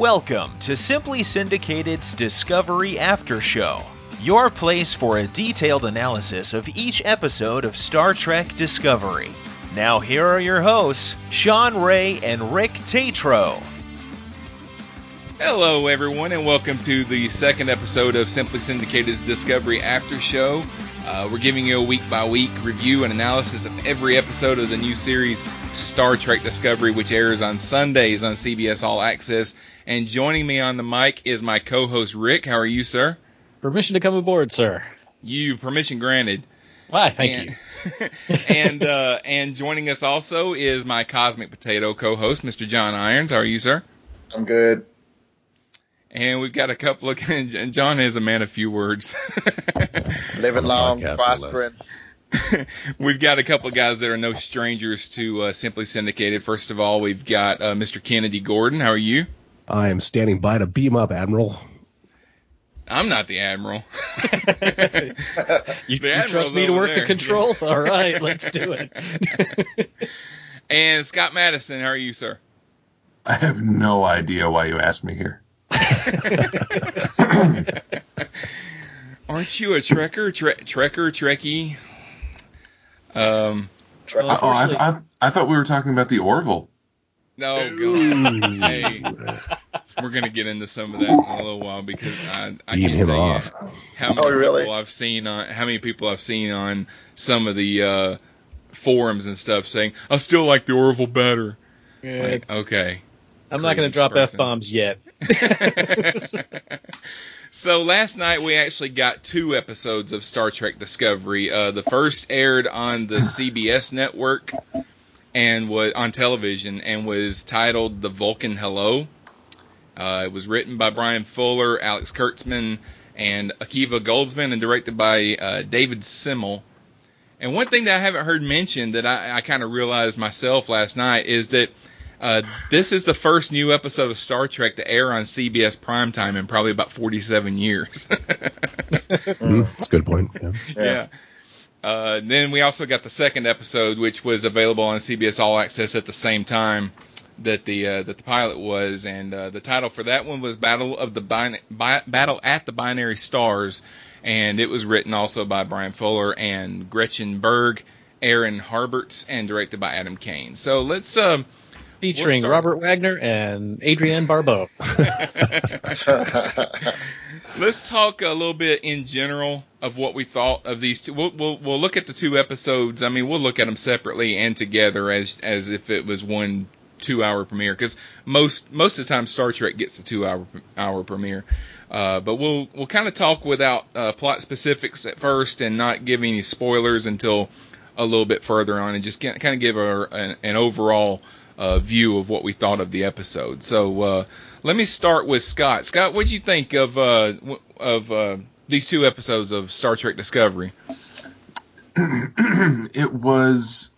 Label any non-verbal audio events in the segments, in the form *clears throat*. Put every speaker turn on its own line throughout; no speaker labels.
Welcome to Simply Syndicated's Discovery After Show, your place for a detailed analysis of each episode of Star Trek Discovery. Now, here are your hosts, Shawn Ray and Rick Tatro.
Hello, everyone, and welcome to the second episode of Simply Syndicated's Discovery After Show. Uh, we're giving you a week by week review and analysis of every episode of the new series Star Trek Discovery, which airs on Sundays on CBS All Access. And joining me on the mic is my co host Rick. How are you, sir?
Permission to come aboard, sir.
You, permission granted.
Why, thank
and,
you. *laughs*
and uh, and joining us also is my Cosmic Potato co-host, Mr. John Irons. How are you, sir?
I'm good.
And we've got a couple of, *laughs* and John is a man of few words. *laughs*
Living long, prospering. *laughs*
we've got a couple of guys that are no strangers to uh, Simply Syndicated. First of all, we've got uh, Mr. Kennedy Gordon. How are you?
I am standing by to beam up, Admiral.
I'm not the Admiral.
you, you trust me to work there. the controls? All right, let's do it.
and Scott Matteson, how are you, sir?
I have no idea why you asked me here. *laughs*
Aren't you a trekker, tre- trekker, trekkie? Um,
well, oh, I, I, I, thought we were talking about the Orville.
No, hey, we're gonna get into some of that in a little while because I, I can't
him
tell
off.
you how many
oh, really?
people I've seen on how many people I've seen on some of the uh, forums and stuff saying I still like the Orville better.
Yeah.
Like, okay,
I'm not going to drop f bombs yet. *laughs*
so last night we actually got two episodes of Star Trek Discovery. Uh, the first aired on the CBS network and was on television and was titled "The Vulcan Hello." Uh, it was written by Bryan Fuller, Alex Kurtzman, and Akiva Goldsman, and directed by uh, David Semel. And one thing that I haven't heard mentioned that I, I kind of realized myself last night is that uh, this is the first new episode of Star Trek to air on CBS primetime in probably about 47 years. *laughs*
mm, that's a good point. Yeah.
yeah. yeah. Uh, then we also got the second episode, which was available on CBS All Access at the same time that the uh, that the pilot was, and uh, the title for that one was Battle of the Bin- Bi- Battle at the Binary Stars, and it was written also by Bryan Fuller and Gretchen Berg, Aaron Harberts, and directed by Adam Kane. So let's um,
featuring we'll Robert Wagner and Adrienne Barbeau. *laughs* *laughs*
Let's talk a little bit in general of what we thought of these two. We'll, we'll, we'll look at the two episodes. I mean, we'll look at them separately and together as as if it was one two hour premiere because most most of the time Star Trek gets a two hour hour premiere. Uh, but we'll we'll kind of talk without uh, plot specifics at first and not give any spoilers until a little bit further on and just kind of give our, an, an overall uh, view of what we thought of the episode. So uh, let me start with Scott. Scott, what did you think of uh, of uh, these two episodes of Star Trek Discovery? *clears throat*
it was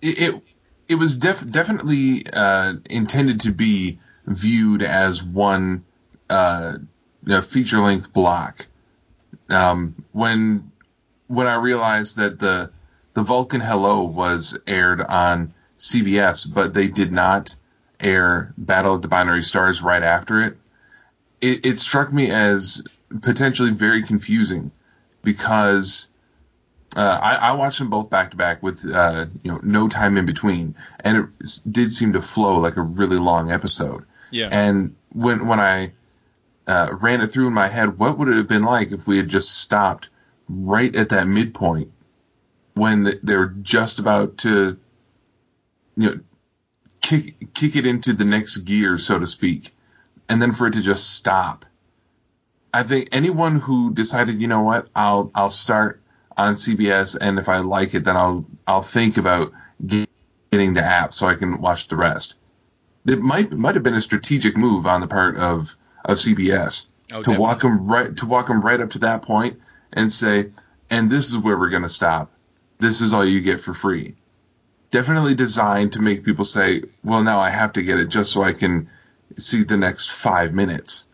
it it, it was def- definitely uh, intended to be viewed as one uh, you know, feature length block. Um, when when I realized that the the Vulcan Hello was aired on CBS, but they did not air Battle of the Binary Stars right after it. It, it struck me as potentially very confusing because uh, I, I, watched them both back to back with uh, you know no time in between, and it did seem to flow like a really long episode.
Yeah.
And when when I uh, ran it through in my head, what would it have been like if we had just stopped right at that midpoint when the, they were just about to you know kick kick it into the next gear, so to speak, and then for it to just stop. I think anyone who decided, you know what, I'll I'll start on CBS, and if I like it, then I'll I'll think about getting the app so I can watch the rest. It might might have been a strategic move on the part of of CBS oh, to definitely. walk them right to walk them right up to that point and say, and this is where we're going to stop. This is all you get for free definitely designed to make people say, well, now I have to get it just so I can see the next five minutes.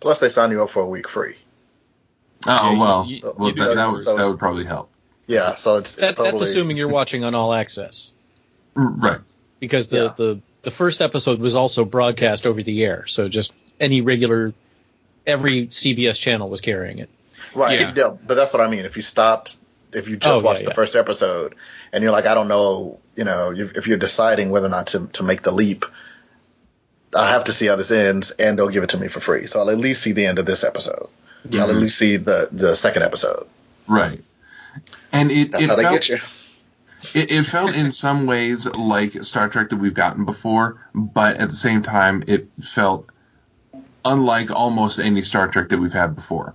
Plus, they sign you up for a week free.
Oh yeah, well, you, you, well you that, that, would, that would probably help.
Yeah, so it's,
that,
totally...
that's assuming you're watching on all access, mm,
right?
Because the yeah. the the first episode was also broadcast over the air. So just any regular, every CBS channel was carrying it.
Right. Yeah. But that's what I mean. If you stopped, if you just oh, watched yeah, the yeah. first episode and you're like, I don't know, you know, if you're deciding whether or not to, to make the leap, I have to see how this ends and they'll give it to me for free. So I'll at least see the end of this episode. I'll at least see the, the second episode.
Right. And it,
That's
it
how they felt, get you.
It, it felt in *laughs* some ways like Star Trek that we've gotten before, but at the same time, it felt unlike almost any Star Trek that we've had before.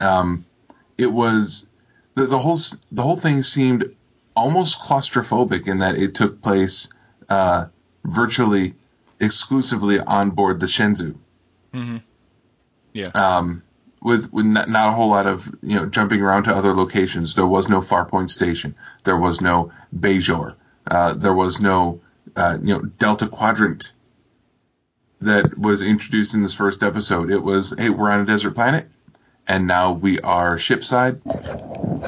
Um, it was the, the whole the whole thing seemed almost claustrophobic in that it took place uh, virtually exclusively on board the Shenzhou.
Mm-hmm. Yeah.
Um, with, with not, not, a whole lot of you know jumping around to other locations. There was no Farpoint Station. There was no Bajor. Uh, there was no uh, you know Delta Quadrant that was introduced in this first episode. It was hey, we're on a desert planet, and now we are shipside,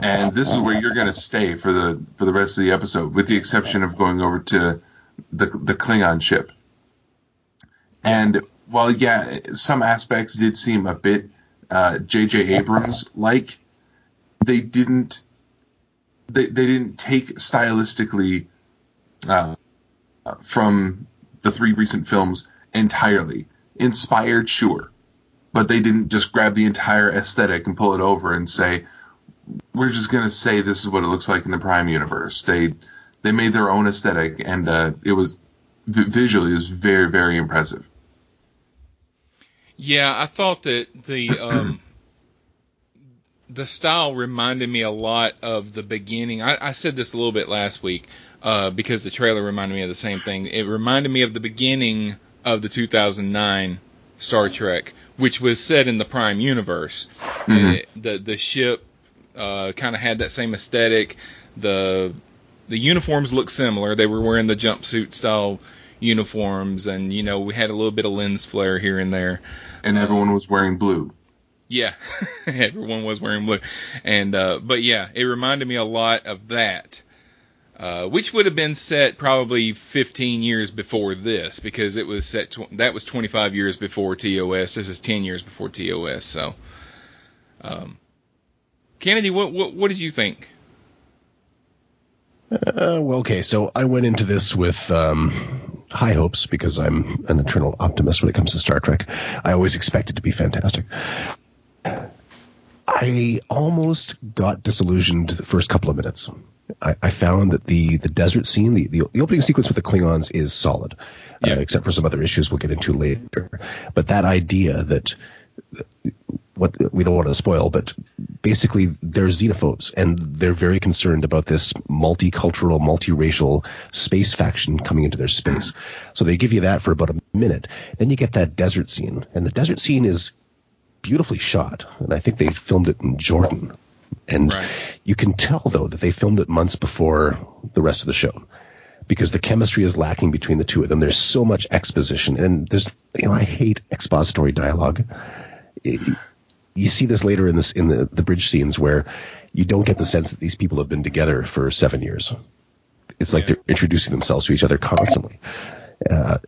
and this is where you're going to stay for the for the rest of the episode, with the exception of going over to the the Klingon ship. And while yeah, some aspects did seem a bit J.J. Uh, Abrams like, they didn't they they didn't take stylistically uh, from the three recent films entirely. Inspired, sure, but they didn't just grab the entire aesthetic and pull it over and say, "We're just going to say this is what it looks like in the Prime universe." They they made their own aesthetic, and uh, it was visually it was very very impressive.
Yeah, I thought that the *clears throat* um, the style reminded me a lot of the beginning. I, I said this a little bit last week uh, because the trailer reminded me of the same thing. It reminded me of the beginning of the 2009 Star Trek, which was set in the Prime universe. Mm-hmm. It, the the ship uh, kind of had that same aesthetic. The the uniforms looked similar. They were wearing the jumpsuit style uniforms, and you know we had a little bit of lens flare here and there.
And everyone was wearing blue.
Yeah, *laughs* everyone was wearing blue, and uh, but yeah, it reminded me a lot of that. Uh, which would have been set probably 15 years before this because it was set tw- that was 25 years before TOS. This is 10 years before TOS. So, um, Kennedy, what, what what did you think?
Uh, well, okay, so I went into this with um, high hopes because I'm an eternal optimist when it comes to Star Trek. I always expect it to be fantastic. I almost got disillusioned the first couple of minutes. I, I found that the, the desert scene, the, the, the, opening sequence with the Klingons is solid, uh, yeah. uh, except for some other issues we'll get into later. But that idea that what we don't want to spoil, but basically they're xenophobes and they're very concerned about this multicultural, multiracial space faction coming into their space. So they give you that for about a minute. Then you get that desert scene, and the desert scene is beautifully shot, and I think they filmed it in Jordan. And right. you can tell though that they filmed it months before the rest of the show because the chemistry is lacking between the two of them. There's so much exposition, and there's you know I hate expository dialogue. It, you see this later in this in the, the bridge scenes where you don't get the sense that these people have been together for seven years. It's like yeah. they're introducing themselves to each other constantly. Uh,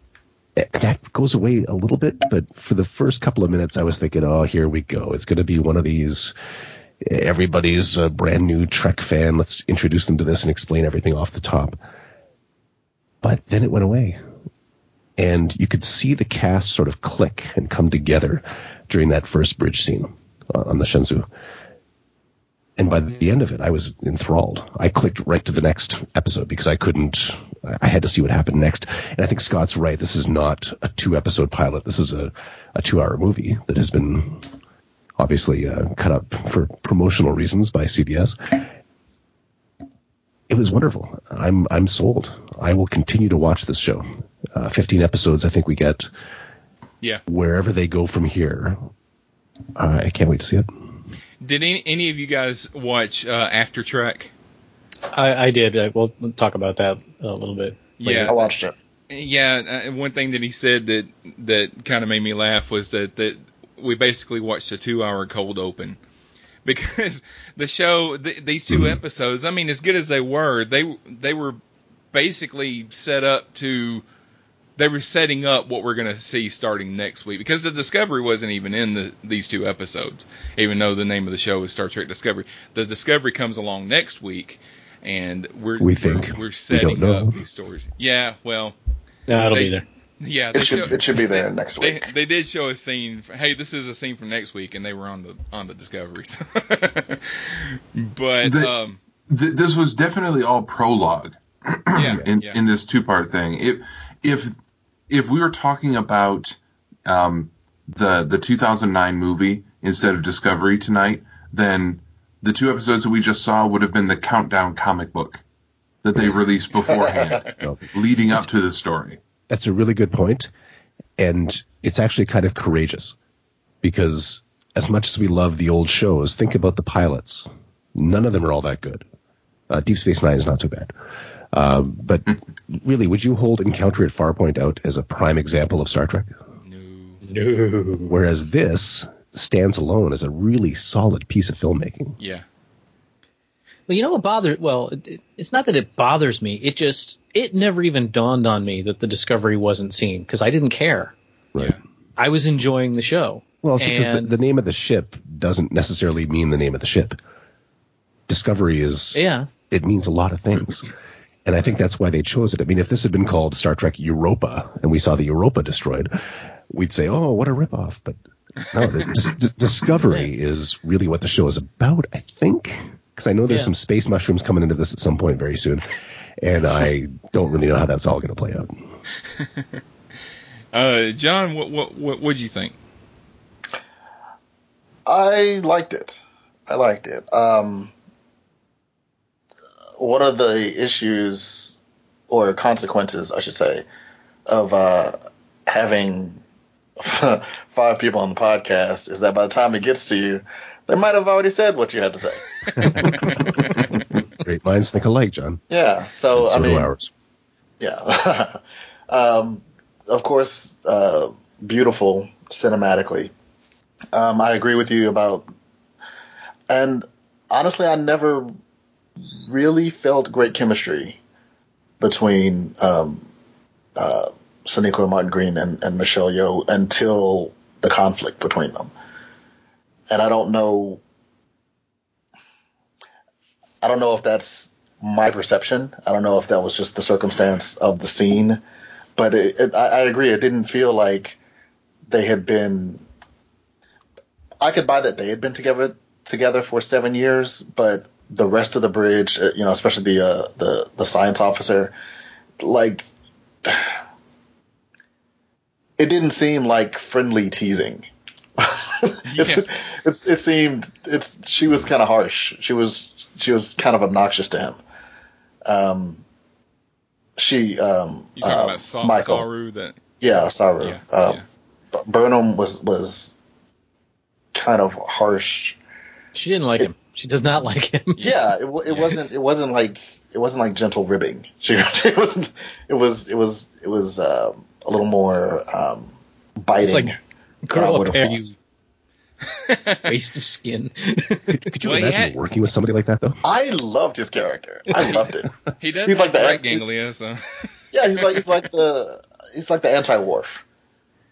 that goes away a little bit, but for the first couple of minutes, I was thinking, oh, here we go. It's going to be one of these. Everybody's a brand new Trek fan. Let's introduce them to this and explain everything off the top. But then it went away. And you could see the cast sort of click and come together during that first bridge scene uh, on the Shenzhou. And by the end of it, I was enthralled. I clicked right to the next episode because I couldn't, I had to see what happened next. And I think Scott's right. This is not a two episode pilot. This is a, a two hour movie that has been obviously uh, cut up for promotional reasons by CBS. It was wonderful. I'm, I'm sold. I will continue to watch this show. Uh, 15 episodes, I think we get
yeah.
Wherever they go from here, uh, I can't wait to see it.
Did any, any of you guys watch uh, After Trek?
I, I did. Uh, we'll talk about that a little bit.
Later. Yeah,
I watched it.
Yeah, uh, one thing that he said that that kind of made me laugh was that that we basically watched a two-hour cold open *laughs* because the show th- these 2 mm-hmm. episodes, I mean, as good as they were, they they were basically set up to they were setting up what we're going to see starting next week because the Discovery wasn't even in the, these two episodes, even though the name of the show is Star Trek Discovery. The Discovery comes along next week, and we're
we think
we're, we're setting
we
up these stories. Yeah, well,
no, it'll they, be there.
Yeah,
it should it should be there
they,
next week.
They, they, did show a scene. For, hey, this is a scene from next week, and they were on the on the Discoveries. *laughs* but
the,
um,
th- this was definitely all prologue. *clears throat*
yeah,
in,
yeah.
in this two part thing. If if if we were talking about um, the the 2009 movie instead of Discovery tonight, then the two episodes that we just saw would have been the countdown comic book that they released beforehand, *laughs* leading up to the story.
That's a really good point, and it's actually kind of courageous because as much as we love the old shows, think about the pilots. None of them are all that good. Uh, Deep Space Nine is not too bad. Um, but really, would you hold Encounter at Farpoint out as a prime example of Star Trek?
No.
No.
Whereas this stands alone as a really solid piece of filmmaking.
Yeah.
Well, you know what bothers? Well, it, it's not that it bothers me. It just it never even dawned on me that the Discovery wasn't seen because I didn't care.
Right.
Yeah.
I was enjoying the show.
Well, it's because the, the name of the ship doesn't necessarily mean the name of the ship. Discovery is
Yeah.
it means a lot of things. And I think that's why they chose it. I mean, if this had been called Star Trek Europa and we saw the Europa destroyed, we'd say, "Oh, what a ripoff!" But no, the dis- *laughs* d- Discovery is really what the show is about. I think because I know there's
Yeah.
some space mushrooms coming into this at some point very soon, and I don't really know how that's all going to play out. *laughs*
Uh, John, what what what what'd you think?
I liked it. I liked it. Um, one are the issues or consequences, I should say, of uh, having *laughs* five people on the podcast is that by the time it gets to you, they might have already said what you had to say.
Great minds think alike, John.
Yeah. So I mean,
ours.
yeah. *laughs* um, of course, uh, beautiful cinematically. Um, I agree with you about, and honestly, I never really felt great chemistry between um, uh, Sonequa Martin Green and, and Michelle Yeoh until the conflict between them. And I don't know. I don't know if that's my perception. I don't know if that was just the circumstance of the scene, but it, it, I, I agree. It didn't feel like they had been. I could buy that they had been together together for seven years, but the rest of the bridge, uh, you know, especially the uh, the the science officer, like *sighs* it didn't seem like friendly teasing. *laughs* it's,
Yeah.
it's, it seemed it's she was kind of harsh. She was she was kind of obnoxious to him. Um, she um,
You talking
uh,
about Sa-
Michael.
Saru? That
Yeah, Saru.
Yeah,
um,
yeah.
Burnham was was kind of harsh.
She didn't like him. She does not like him. *laughs*
Yeah, it, it wasn't it wasn't like it wasn't like gentle ribbing. *laughs* She it wasn't it was it was it was um, a little more um, biting.
It's like,
than I
Grow
would've
up, hair, you *laughs* waste of skin.
Could, could you
Well,
imagine
had-
working with somebody like that though?
I loved his character. I loved it.
he does
He's like the
right ganglia, so
Yeah, he's like he's like the he's like the anti Worf.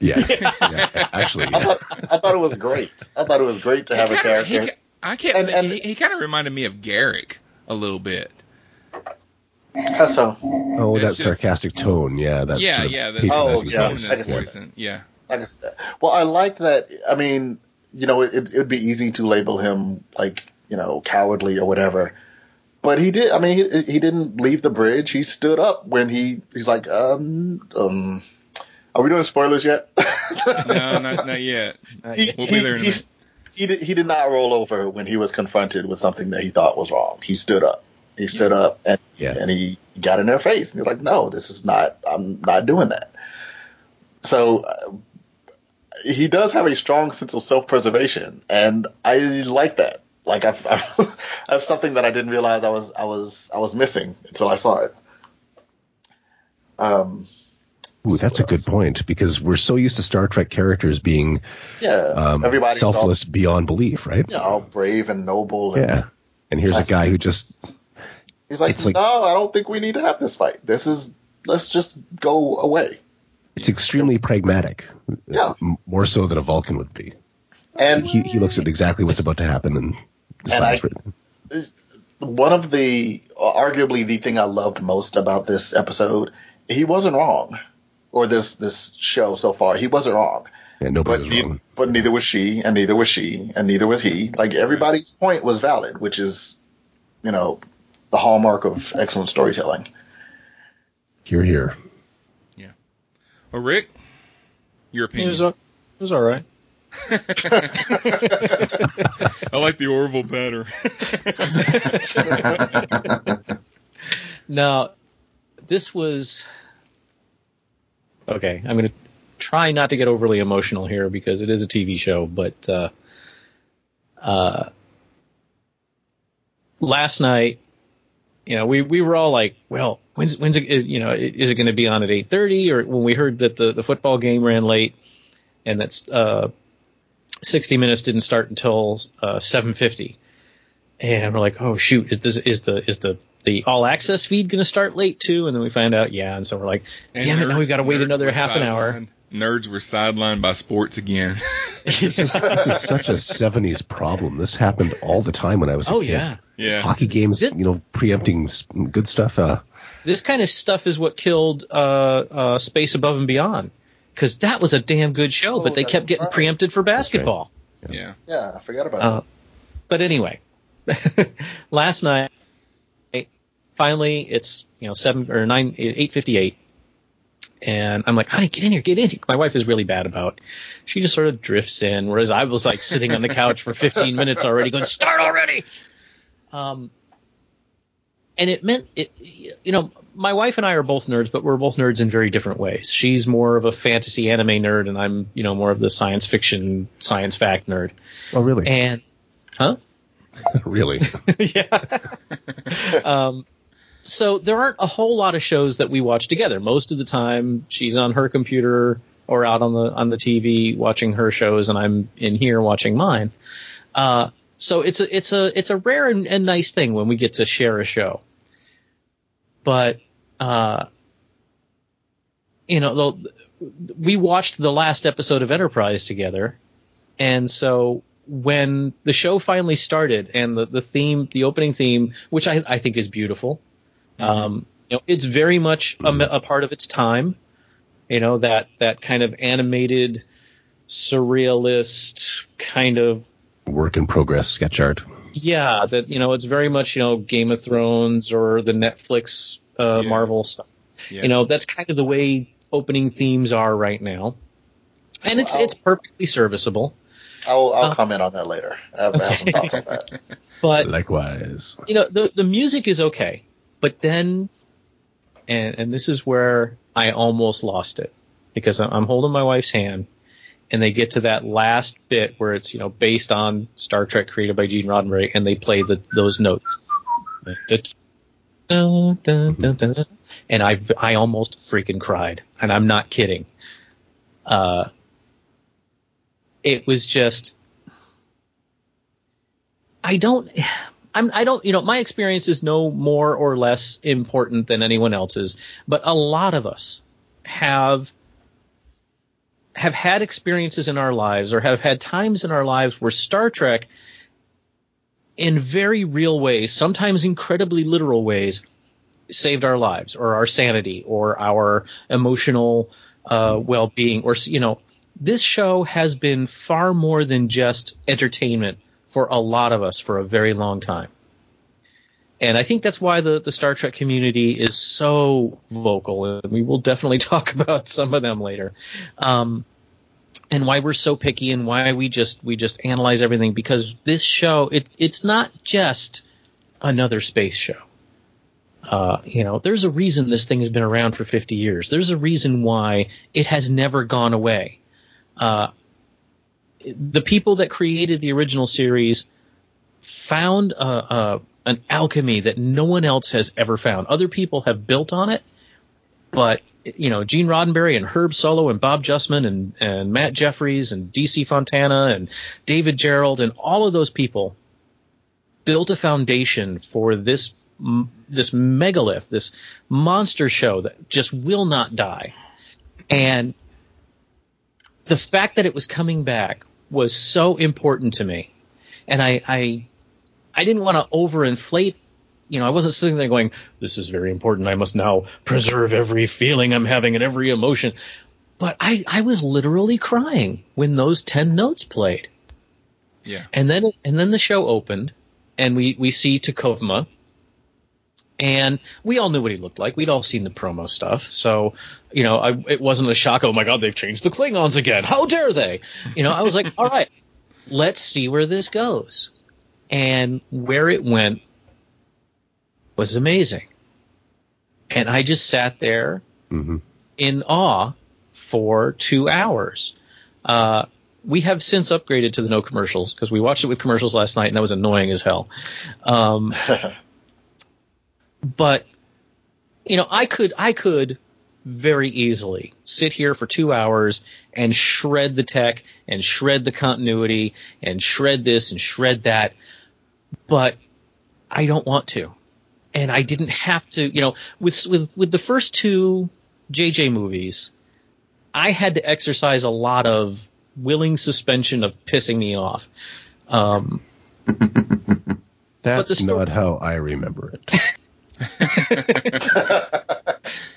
Yeah, yeah actually,
I thought I thought it was great. I thought it was great to have a
Kinda- he,
character.
I can't.
And- and-
he, he kind of reminded me of Garak a little bit.
How so?
Oh,
It's
that
just-
sarcastic tone. Yeah, that
Yeah,
sort of
yeah, that-
Oh, yeah,
voice.
I can see that.
voice and- yeah.
I can see that. Well, I like that. I mean, you know, it, it'd be easy to label him like, you know, cowardly or whatever. But he did. I mean, he, he didn't leave the bridge. He stood up when he he's like, um, um, are we doing spoilers yet?
No, not not yet. *laughs*
he,
We'll
he,
be there in a minute.
He did, he did not roll over when he was confronted with something that he thought was wrong. He stood up. He stood up and
Yeah.
and he got in their face and he's like, no, this is not. I'm not doing that. So uh, he does have a strong sense of self preservation, and I like that. Like I, I, *laughs* that's something that I didn't realize I was I was I was missing until I saw it. Um,
Ooh, that's a good point because we're so used to Star Trek characters being
yeah,
um,
everybody's all,
selfless beyond belief, right?
know, all brave and noble. And
Yeah. And here's a guy who just
He's like, no, I don't think we need to have this fight. This is let's just go away.
it's extremely pragmatic.
Yeah.
More so than a Vulcan would be.
And
he, he looks at exactly what's about to happen and decides
and I, for One of the, arguably the thing I loved most about this episode, he wasn't wrong, or this this show so far. He wasn't wrong.
Yeah, nobody
but
was
neither,
wrong.
But neither was she, and neither was she, and neither was he. Like everybody's point was valid, which is, you know, the hallmark of excellent storytelling.
Here, here.
Yeah. Well, Rick, your opinion?
It was, it was all right. *laughs*
I like the Orville better. *laughs*
now, this was okay. I'm going to try not to get overly emotional here because it is a TV show, but uh, uh, last night, you know, we we were all like, well, when's when's it, you know, is it going to be on at 8:30 or when we heard that the the football game ran late and that's uh 60 minutes didn't start until uh, 7:50, and we're like, oh shoot, is this is the is the the all access feed going to start late too? And then we find out, yeah, and so we're like, damn it, now we've got to wait another half an hour.
Nerds were sidelined by sports again. *laughs*
this, is, this, is, such a 70s problem. This happened all the time when I was a
oh,
kid.
yeah.
Yeah.
Hockey games, it, you know, preempting good stuff. Uh,
this kind of stuff is what killed uh, uh, Space Above and Beyond because that was a damn good show, oh, but they kept getting right. preempted for basketball.
Right. Yeah.
Yeah, I forgot about uh, that.
But anyway, *laughs* last night, finally, it's you know seven or nine, eight fifty eight, and I'm like, honey, get in here, get in here. My wife is really bad about. She just sort of drifts in, whereas I was like sitting on the couch for 15 minutes already, going, start already. Um, and it meant it, you know, my wife and I are both nerds, but we're both nerds in very different ways. She's more of a fantasy anime nerd, and I'm, you know, more of the science fiction, science fact nerd.
Oh, really?
And, huh? *laughs*
really? *laughs*
yeah. *laughs* um, so there aren't a whole lot of shows that we watch together. Most of the time, she's on her computer or out on the on the TV watching her shows, and I'm in here watching mine. Uh, so it's a it's a it's a rare and, and, nice thing when we get to share a show. But uh, you know, we watched the last episode of Enterprise together, and so when the show finally started and the, the theme, the opening theme, which I, I think is beautiful, Mm-hmm. Um, you know, it's very much a, a, part of its time. You know that that kind of animated, surrealist kind of
work in progress sketch art.
Yeah, that you know it's very much you know Game of Thrones or the Netflix uh, yeah. Marvel stuff. Yeah. You know that's kind of the way opening themes are right now, and it's I'll, it's perfectly serviceable.
I'll I'll uh, comment on that later. I have, okay. I have some thoughts on that. *laughs*
But
likewise,
you know the the music is okay. But then, and and this is where I almost lost it because I'm holding my wife's hand, and they get to that last bit where it's you know based on Star Trek created by Gene Roddenberry, and they play the those notes. and I I almost freaking cried, and I'm not kidding. Uh, it was just I don't I'm, I don't, you know, my experience is no more or less important than anyone else's, but a lot of us have have had experiences in our lives or have had times in our lives where Star Trek in very real ways, sometimes incredibly literal ways, saved our lives or our sanity or our emotional uh, well-being or you know this show has been far more than just entertainment for a lot of us for a very long time. And I think that's why the, the Star Trek community is so vocal, and we will definitely *laughs* talk about some of them later. Um, and why we're so picky and why we just we just analyze everything because this show it it's not just another space show. Uh, you know, there's a reason this thing has been around for 50 years. There's a reason why it has never gone away. Uh, the people that created the original series found a, a, an alchemy that no one else has ever found. Other people have built on it, but you know, Gene Roddenberry and Herb Solow and Bob Justman and, and Matt Jefferies and DC Fontana and David Gerrold and all of those people built a foundation for this this megalith, this monster show that just will not die. And the fact that it was coming back was so important to me. And I, I, I didn't want to overinflate. You know, I wasn't sitting there going, this is very important. I must now preserve every feeling I'm having and every emotion. But I, I was literally crying when those 10 notes played.
Yeah.
And then, and then the show opened and we, we see T'Kuvma and we all knew what he looked like. We'd all seen the promo stuff, so you know, I, it wasn't a shock. Oh my God, they've changed the Klingons again! How dare they? You know, I was like, *laughs* all right, let's see where this goes, and where it went was amazing, and I just sat there mm-hmm. in awe for two hours. Uh, we have since upgraded to the no commercials because we watched it with commercials last night and that was annoying as hell. Um, *laughs* but you know, I could I could very easily sit here for two hours and shred the tech and shred the continuity and shred this and shred that, but I don't want to. And I didn't have to, you know, with with with the first two JJ movies, I had to exercise a lot of willing suspension of pissing me off. Um, *laughs*
That's story- not how I remember it. *laughs* *laughs*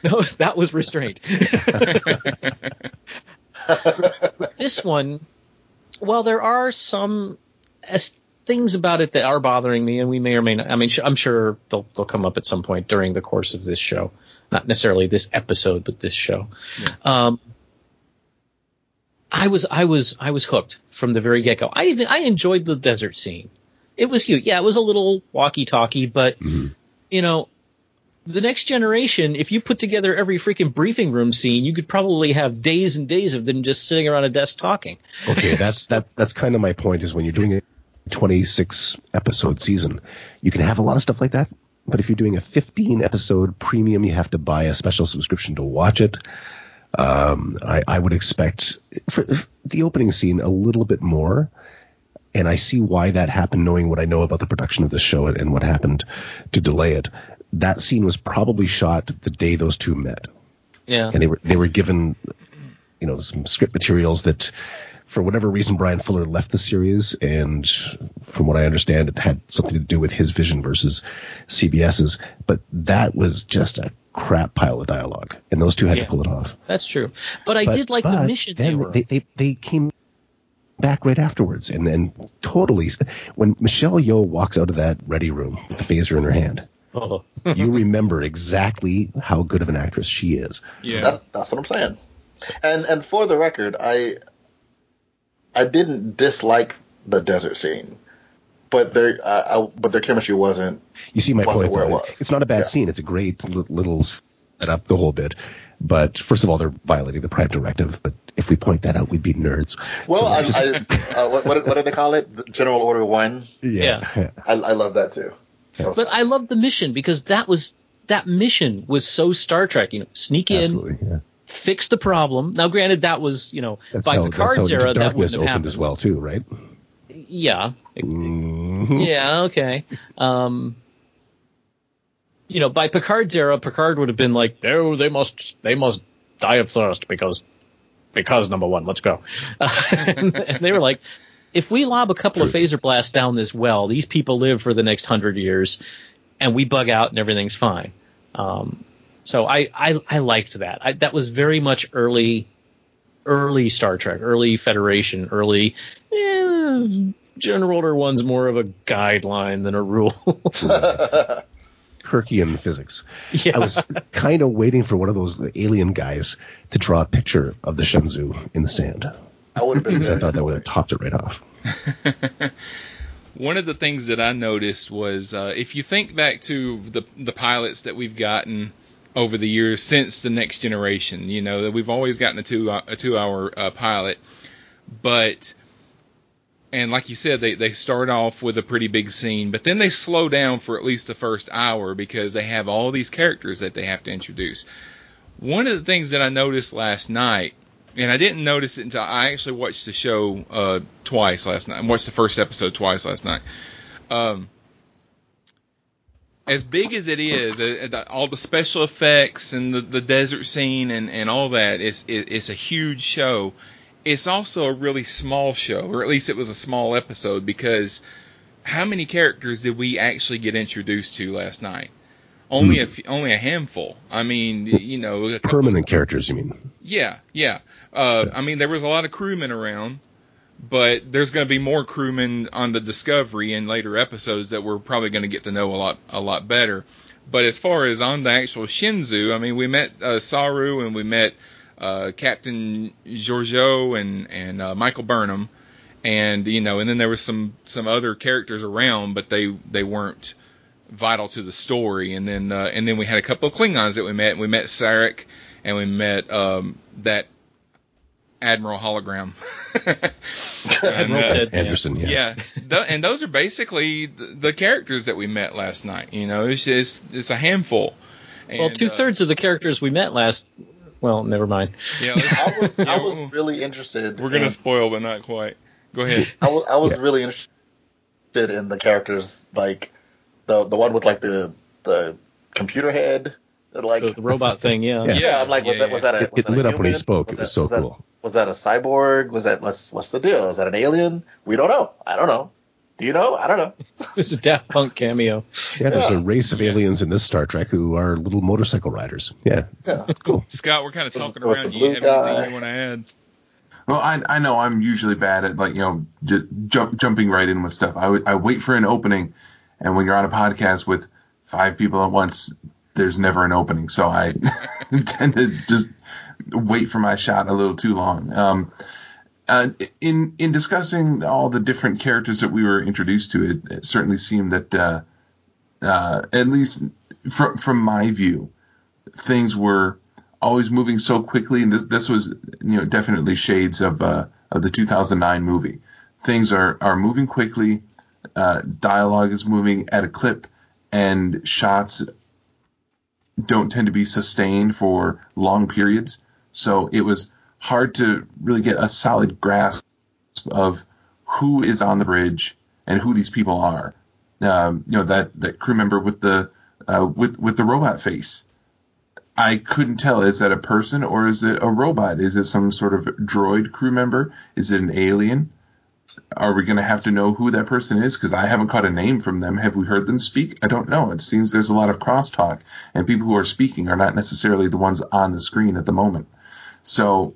no, that was restraint. *laughs* this one, well, there are some things about it that are bothering me, and we may or may not. I mean, I'm sure they'll they'll come up at some point during the course of this show, not necessarily this episode, but this show. Yeah. Um, I was I was I was hooked from the very get go. I even I enjoyed the desert scene. It was cute. Yeah, it was a little walkie talkie, but mm-hmm you know, the next generation, if you put together every freaking briefing room scene, you could probably have days and days of them just sitting around a desk talking.
Okay, *laughs* that's that that's kind of my point is when you're doing a 26 episode season, you can have a lot of stuff like that. But if you're doing a 15 episode premium, you have to buy a special subscription to watch it. Um, I, I would expect for the opening scene a little bit more and I see why that happened, knowing what I know about the production of the show and what happened to delay it. That scene was probably shot the day those two met.
Yeah,
and they were they were given, you know, some script materials that, for whatever reason, Bryan Fuller left the series, and from what I understand, it had something to do with his vision versus CBS's. But that was just a crap pile of dialogue, and those two had yeah, to pull it off.
That's true. But I but, did like the mission.
Then they, they, they, they came back right afterwards and, and totally when Michelle Yeoh walks out of that ready room with the phaser in her hand oh. *laughs* you remember exactly how good of an actress she is
yeah
that's, that's what I'm saying and and for the record I I didn't dislike the desert scene but their uh, I, but their chemistry wasn't
you see my point where it was. it's not a bad yeah. scene it's a great little setup the whole bit but first of all, they're violating the Prime Directive. But if we point that out, we'd be nerds.
Well, so I, just... I, uh, what, what, do they call it? General Order One.
Yeah,
yeah. *laughs* I, I, love that too.
But. I love the mission because that was that mission was so Star Trek. You know, sneak in, yeah. fix the problem. Now, granted, that was you know that's by how, Picard's era that wouldn't have happened
as well too, right?
Yeah. Mm-hmm. Yeah. Okay. Um, you know, by Picard's era, Picard would have been like, "Oh, they must, they must die of thirst because, because number one, let's go." And, *laughs* and, they were like, "If we lob a couple True. of phaser blasts down this well, these people live for the next hundred years, and we bug out and everything's fine." Um, so I, I, I liked that. I, that was very much early, early Star Trek, early Federation, early. Eh, General Order One's more of a guideline than a rule. *laughs*
Kirkian physics. Yeah. I was kind of waiting for one of those alien guys to draw a picture of the Shenzhou in the sand.
I would have been.
I thought that would have topped it right off. *laughs*
one of the things that I noticed was uh, if you think back to the the pilots that we've gotten over the years since the next generation, you know that we've always gotten a two a two hour uh, pilot, but and like you said, they, they start off with a pretty big scene, but then they slow down for at least the first hour because they have all these characters that they have to introduce. One of the things that I noticed last night, and I didn't notice it until I actually watched the show uh, twice last night. I watched the first episode twice last night. Um, as big as it is, uh, all the special effects and the, the desert scene and, and all that, it's, it, it's a huge show. It's also a really small show, or at least it was a small episode because how many characters did we actually get introduced to last night? Only hmm. a only a handful. I mean, you know,
permanent characters. You mean?
Yeah, yeah. Uh, yeah. I mean, there was a lot of crewmen around, but there's going to be more crewmen on the Discovery in later episodes that we're probably going to get to know a lot a lot better. But as far as on the actual Shenzhou, I mean, we met uh, Saru and we met uh, Captain Georgiou and and uh, Michael Burnham, and you know, and then there was some some other characters around, but they they weren't vital to the story. And then uh, and then we had a couple of Klingons that we met. We met Sarek and we met um, that Admiral Hologram. *laughs*
and, uh, Anderson, yeah.
Yeah, th- and those are basically the, the, characters that we met last night. You know, it's just, it's a handful.
And, well, two thirds uh, of the characters we met last. Well, never mind.
Yeah, *laughs* I was I was really interested.
We're gonna in, spoil, but not quite. Go ahead.
I was, I was yeah. really interested in the characters, like the the one with like the the computer head like
the, the robot thing, yeah.
yeah. yeah. I'm like, was yeah, that was that a
it, it lit
up
when he spoke. Was it was so
was
cool.
That, was that a cyborg? Was that what's what's the deal? Is that an alien? We don't know. I don't know. Do you know? I don't know. *laughs*
this is Daft Punk cameo.
Yeah, there's a race of aliens in this Star Trek who are little motorcycle riders. Yeah,
yeah, cool. *laughs*
Scott, we're kind of talking around. You have anything you want to add?
Well, I, I know I'm usually bad at like you know j- jump, jumping right in with stuff. I, w- I wait for an opening, and when you're on a podcast with five people at once, there's never an opening. So I *laughs* tend to just wait for my shot a little too long. Um, uh, in in discussing all the different characters that we were introduced to, it, it certainly seemed that uh, uh, at least from from my view, things were always moving so quickly, and this this was you know definitely shades of uh, of the 2009 movie. Things are are moving quickly, uh, dialogue is moving at a clip, and shots don't tend to be sustained for long periods. So it was hard to really get a solid grasp of who is on the bridge and who these people are. Um, you know that that crew member with the uh, with with the robot face. I couldn't tell is that a person or is it a robot? Is it some sort of droid crew member? Is it an alien? Are we going to have to know who that person is? Because I haven't caught a name from them. Have we heard them speak? I don't know. It seems there's a lot of crosstalk, and people who are speaking are not necessarily the ones on the screen at the moment. So,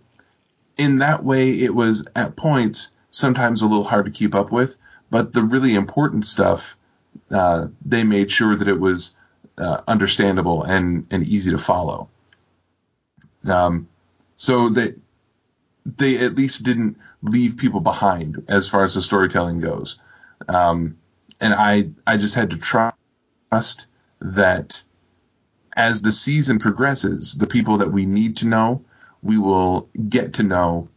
in that way, it was at points sometimes a little hard to keep up with, but the really important stuff, uh, they made sure that it was uh, understandable and, and easy to follow. Um, so that they at least didn't leave people behind as far as the storytelling goes. Um, and I, I just had to trust that as the season progresses, the people that we need to know, we will get to know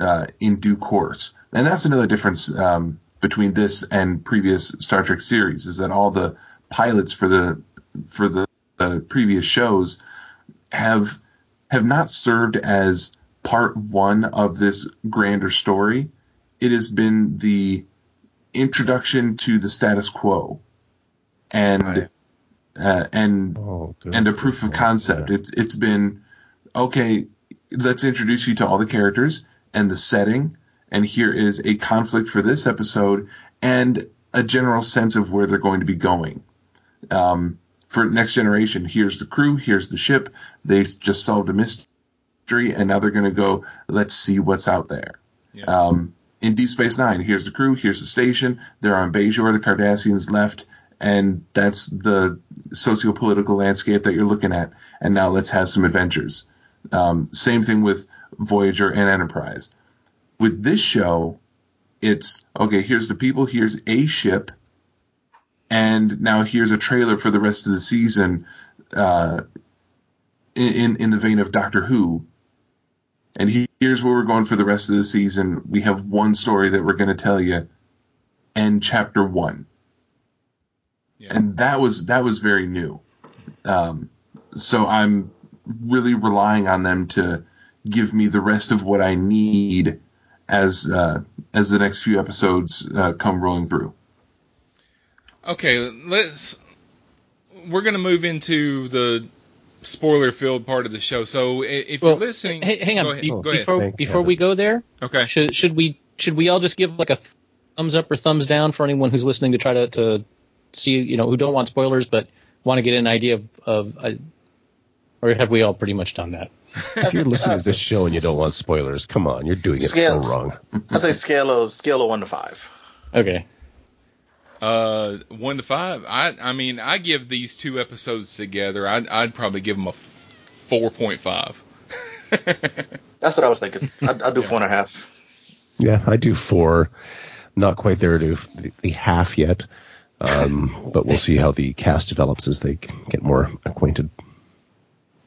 uh, in due course. And that's another difference um, between this and previous Star Trek series is that all the pilots for the for the uh, previous shows have have not served as part one of this grander story. It has been the introduction to the status quo and right. uh, and oh, and a proof of concept. Yeah. It's it's been okay. Let's introduce you to all the characters and the setting, and here is a conflict for this episode and a general sense of where they're going to be going. Um, for next generation, here's the crew, here's the ship. They just solved a mystery and now they're going to go, let's see what's out there. Yeah. Um, in Deep Space Nine, here's the crew, here's the station. They're on Bajor, the Cardassians left, and that's the socio-political landscape that you're looking at. And now let's have some adventures. Um, same thing with Voyager and Enterprise. With this show, it's okay. Here's the people. Here's a ship, and now here's a trailer for the rest of the season. Uh, in in the vein of Doctor Who, and here's where we're going for the rest of the season. We have one story that we're going to tell you, and chapter one. Yeah. And that was that was very new. Um, so I'm really relying on them to give me the rest of what I need as uh, as the next few episodes uh, come rolling through.
Okay, let's we're going to move into the spoiler filled part of the show. So if well, you're listening,
hey, hang on. Be, before before we go there,
okay.
Should should we should we all just give like a thumbs up or thumbs down for anyone who's listening to try to to see you know who don't want spoilers but want to get an idea of, of uh, or have we all pretty much done that?
If you're listening to this show and you don't want spoilers, come on, you're doing it so wrong.
I say scale of scale of one to five.
Okay.
Uh, one to five. I I mean, I give these two episodes together. I'd I'd probably give them a four point five. *laughs*
That's what I was thinking. I'd, I'd do yeah. four and a half.
Yeah, I do four. Not quite there to the, the half yet, um, *laughs* but we'll see how the cast develops as they get more acquainted.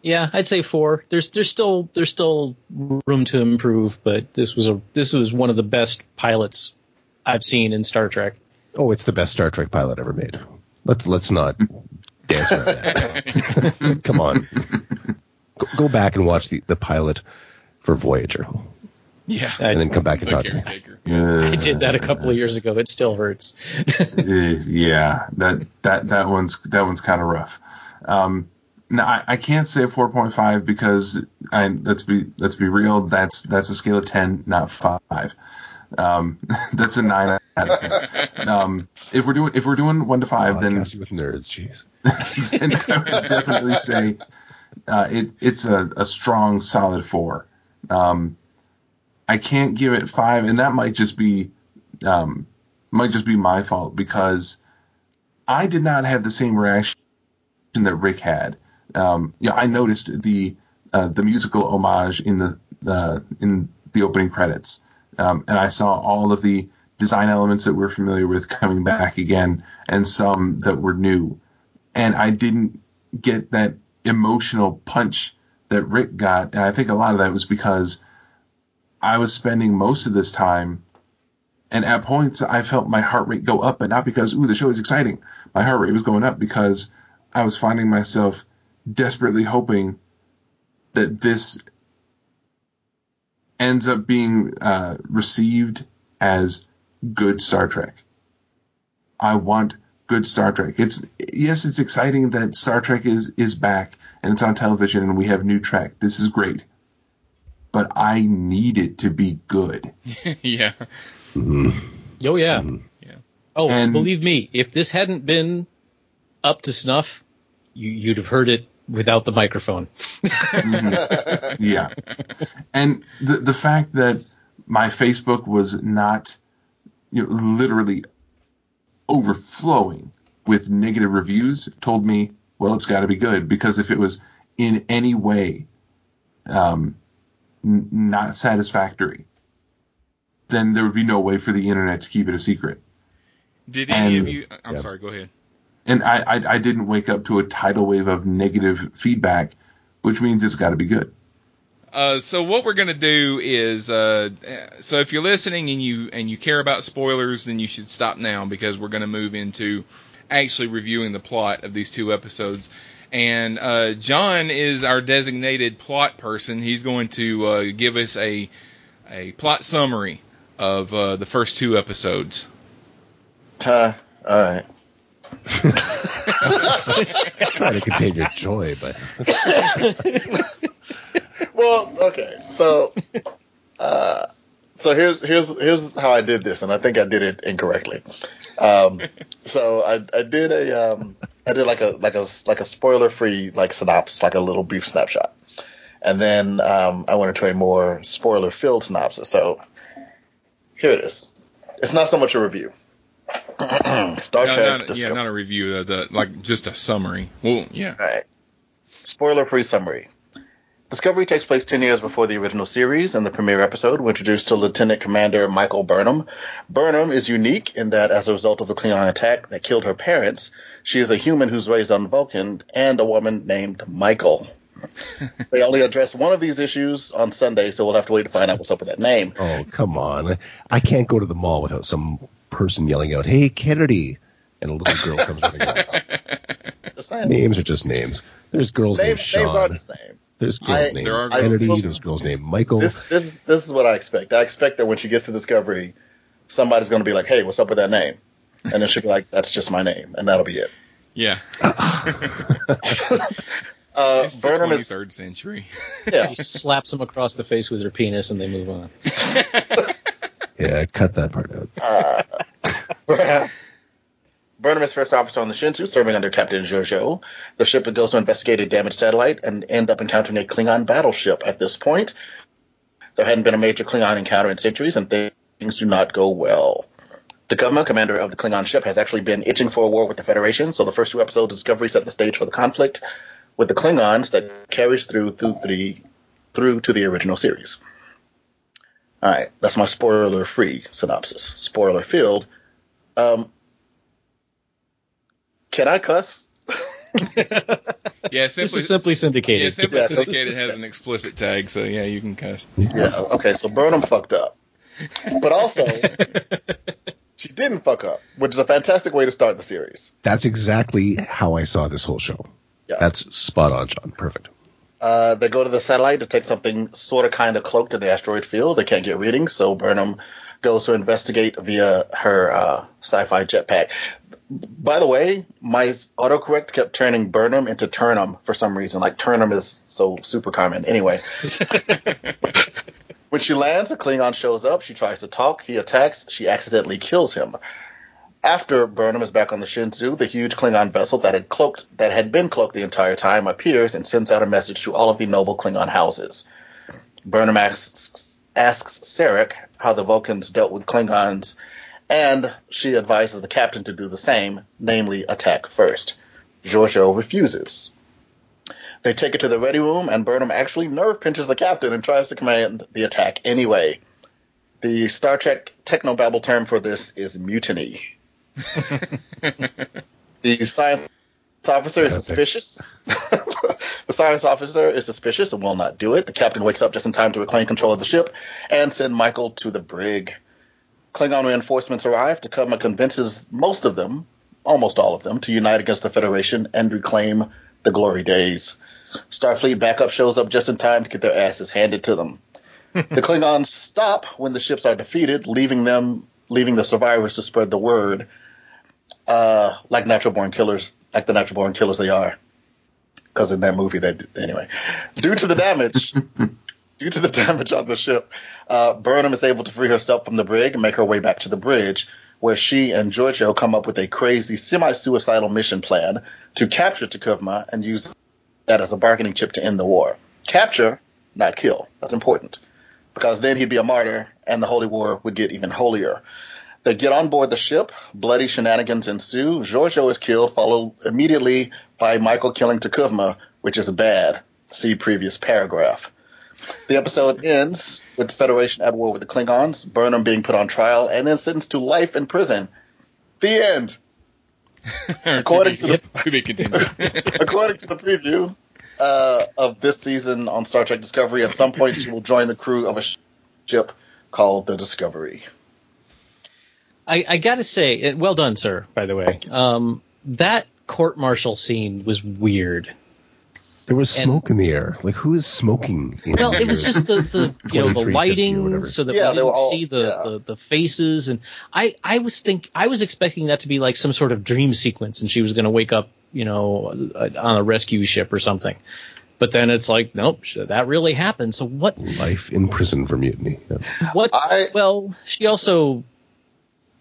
Yeah, I'd say four. There's there's still there's still room to improve, but this was a this was one of the best pilots I've seen in Star Trek.
Oh, it's the best Star Trek pilot ever made. Let's let's not *laughs* dance around that. *laughs* Come on, go, go, back and watch the, the pilot for Voyager.
Yeah,
and then come back and talk to me.
Uh, I did that a couple of years ago. It still hurts. *laughs*
yeah, that that that one's that one's kind of rough. Um, no, I, I, can't say 4.5 because I, let's be let's be real. That's that's a scale of 10, not five. Um, *laughs* that's a nine out of ten. Um, if we're doing if we're doing one to five, oh, then
with nerds, jeez. *laughs*
then I would definitely say uh, it it's a, a strong solid four. Um, I can't give it five, and that might just be um, might just be my fault because I did not have the same reaction that Rick had. Um, yeah, I noticed the uh, the musical homage in the uh, in the opening credits um, and I saw all of the design elements that we're familiar with coming back again, and some that were new. And I didn't get that emotional punch that Rick got, and I think a lot of that was because I was spending most of this time, and at points I felt my heart rate go up, but not because ooh the show is exciting. My heart rate was going up because I was finding myself desperately hoping that this ends up being uh, received as good Star Trek. I want good Star Trek. It's yes, it's exciting that Star Trek is is back and it's on television and we have new Trek. This is great, but I need it to be good. *laughs*
yeah.
Mm-hmm. Oh yeah. Mm-hmm. Yeah. Oh, and, believe me, if this hadn't been up to snuff, you, you'd have heard it without the microphone.
mm-hmm. *laughs* Yeah, and the the fact that my Facebook was not you know, literally overflowing with negative reviews told me, well, it's got to be good because if it was in any way um, n- not satisfactory, then there would be no way for the internet to keep it a secret.
Did any and, of you? I'm yeah. sorry. Go ahead
and I, I, I didn't wake up to a tidal wave of negative feedback, which means it's got to be good.
Uh, so what we're gonna do is, uh, so if you're listening and you and you care about spoilers, then you should stop now because we're gonna move into actually reviewing the plot of these two episodes. And uh, John is our designated plot person. He's going to uh, give us a a plot summary of uh, the first two episodes.
Uh, all right. *laughs*
Try to contain your joy, but. *laughs*
well, okay, so, uh, so here's here's here's how I did this, and I think I did it incorrectly. Um, so I I did a um I did like a like a like a spoiler free like synopsis, like a little brief snapshot, and then um, I went into a more spoiler filled synopsis. So here it is. It's not so much a review. Star
no, Trek. Not, yeah, not a review. The, the, like just a summary. Well, yeah.
All right. Spoiler-free summary. Discovery takes place 10 years before the original series. In the premiere episode, we're introduced to Lieutenant Commander Michael Burnham. Burnham is unique in that, as a result of the Klingon attack that killed her parents, she is a human who's raised on Vulcan and a woman named Michael. *laughs* they only address one of these issues on Sunday, so we'll have to wait to find out what's up with that name.
Oh, come on. I can't go to the mall without some person yelling out, "Hey, Kennedy!" and a little girl comes running out. *laughs* names are just names. There's girls named Sean. Names name. There's girls I, named there Kennedy. Girls, there's girls named Michael.
This, this, this is what I expect. I expect that when she gets to Discovery, somebody's going to be like, "Hey, what's up with that name?" And then she'll be like, "That's just my name," and that'll be it.
Yeah. *laughs*
Uh,
it's the
Burnham is
23rd century.
yeah.
She slaps him across the face with her penis, and they move on. *laughs*
Yeah, cut that part out. *laughs*
Uh, *laughs* Burnham is first officer on the Shenzhou, serving under Captain Georgiou. The ship goes to investigate a damaged satellite and end up encountering a Klingon battleship. At this point, there hadn't been a major Klingon encounter in centuries, and things do not go well. T'Kuvma, commander of the Klingon ship, has actually been itching for a war with the Federation, so the first two episodes of Discovery set the stage for the conflict with the Klingons that carries through through the through to the original series. All right, that's my spoiler-free synopsis. Spoiler-filled. Um, can I cuss? *laughs*
Yeah, simply,
This is simply syndicated.
Yeah, simply
Yeah,
syndicated has an explicit tag, so yeah, you can cuss.
Yeah. Okay, so Burnham fucked up, but also *laughs* she didn't fuck up, which is a fantastic way to start the series.
That's exactly how I saw this whole show.
Yeah.
That's spot on, John. Perfect.
Uh, they go to the satellite to take something sort of kind of cloaked in the asteroid field. They can't get readings, so Burnham goes to investigate via her uh, sci-fi jetpack. By the way, my autocorrect kept turning Burnham into Turnham for some reason. Like Turnham is so super common. Anyway, *laughs* when she lands, a Klingon shows up. She tries to talk. He attacks. She accidentally kills him. After Burnham is back on the Shenzhou, the huge Klingon vessel that had cloaked that had been cloaked the entire time appears and sends out a message to all of the noble Klingon houses. Burnham asks asks Sarek how the Vulcans dealt with Klingons, and she advises the captain to do the same, namely attack first. Georgiou refuses. They take it to the ready room, and Burnham actually nerve pinches the captain and tries to command the attack anyway. The Star Trek technobabble term for this is mutiny. *laughs* the science officer is suspicious. *laughs* the science officer is suspicious and will not do it. The captain wakes up just in time to reclaim control of the ship and send Michael to the brig. Klingon reinforcements arrive. T'Kuvma convinces most of them, almost all of them, to unite against the Federation and reclaim the glory days. Starfleet backup shows up just in time to get their asses handed to them. *laughs* the Klingons stop when the ships are defeated, leaving them, leaving the survivors to spread the word, uh, like natural born killers, like the natural born killers they are. Because in that movie, they anyway. Due to the damage, *laughs* due to the damage on the ship, uh, Burnham is able to free herself from the brig and make her way back to the bridge, where she and Georgiou come up with a crazy semi-suicidal mission plan to capture T'Kuvma and use that as a bargaining chip to end the war. Capture, not kill. That's important. Because then he'd be a martyr and the holy war would get even holier. They get on board the ship. Bloody shenanigans ensue. Georgiou is killed, followed immediately by Michael killing T'Kuvma, which is bad. See previous paragraph. The episode ends with the Federation at war with the Klingons, Burnham being put on trial, and then sentenced to life in prison. The end. *laughs* According to the *laughs*
to be continued. *laughs*
according to the preview uh, of this season on Star Trek Discovery, at some point she will join the crew of a ship called the Discovery.
I, I gotta say, well done, sir. By the way, um, that court martial scene was weird.
There was
And-
smoke in the air. Like who is smoking? In
Well, it was just the, the you know the *laughs* lighting so that
Yeah,
we
they were
didn't
all-
see the,
yeah.
the, the faces and I I was think I was expecting that to be like some sort of dream sequence and she was going to wake up you know on a rescue ship or something. But then it's like nope that really happened. So what
life in prison for mutiny. Yeah.
what
I-
well she also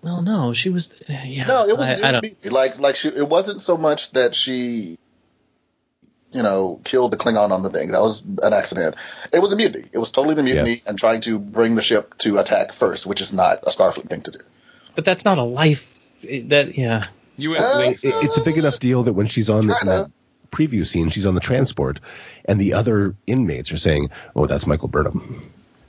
well no she was yeah
No, it was,
I,
it
I don't
like like she. It wasn't so much that she, you know, killed the Klingon on the thing. That was an accident. It was a mutiny. It was totally the mutiny and trying to bring the ship to attack first, which is not a Starfleet thing to do.
but that's not a life that yeah
You
Uh,
think
It, it's a big enough deal that when she's on the,
Kinda.
preview scene, she's on the transport, and the other inmates are saying, "Oh, that's Michael Burnham."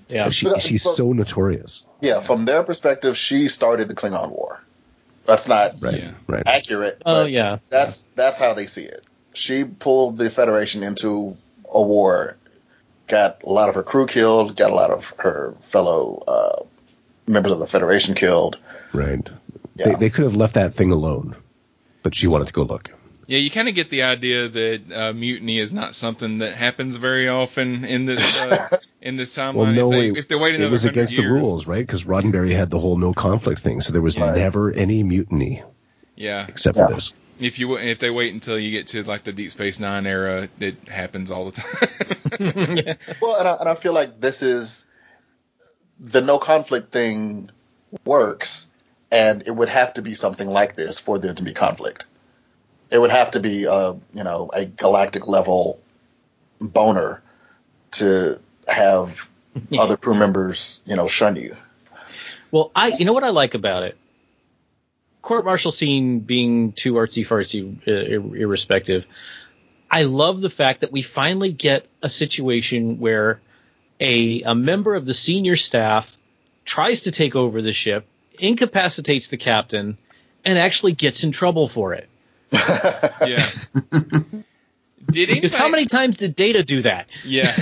Yeah
She,
But-
she's
but-
so notorious.
Yeah, from their perspective, she started the Klingon War. That's not
Right.
Yeah.
Right.
accurate.
oh
but
yeah
That's that's how they see it. She pulled the Federation into a war, got a lot of her crew killed, got a lot of her fellow uh, members of the Federation killed.
Right.
Yeah.
They, they could have left that thing alone, but she wanted to go look.
Yeah, you kind of get the idea that uh, mutiny is not something that happens very often in this uh, *laughs* in this timeline.
Well, no,
if, they,
it,
if they're waiting
it was
100
against the rules, right? Because Roddenberry had the whole no conflict thing, so there was
Right.
never any mutiny
Yeah,
except
Yeah.
for this.
If you if they wait until you get to like the Deep Space Nine era, it happens all the time.
yeah. *laughs* Well, and I, and I feel like this is the no conflict thing works, and it would have to be something like this for there to be conflict. It would have to be a you know a galactic level boner to have *laughs* other crew members you know shun you.
Well, I you know what I like about it. Court martial scene being too artsy fartsy, uh, irrespective. I love the fact that we finally get a situation where a, a member of the senior staff tries to take over the ship, incapacitates the captain, and actually gets in trouble for it.
Yeah. *laughs*
Did anybody... Because how many times did Data do that?
Yeah.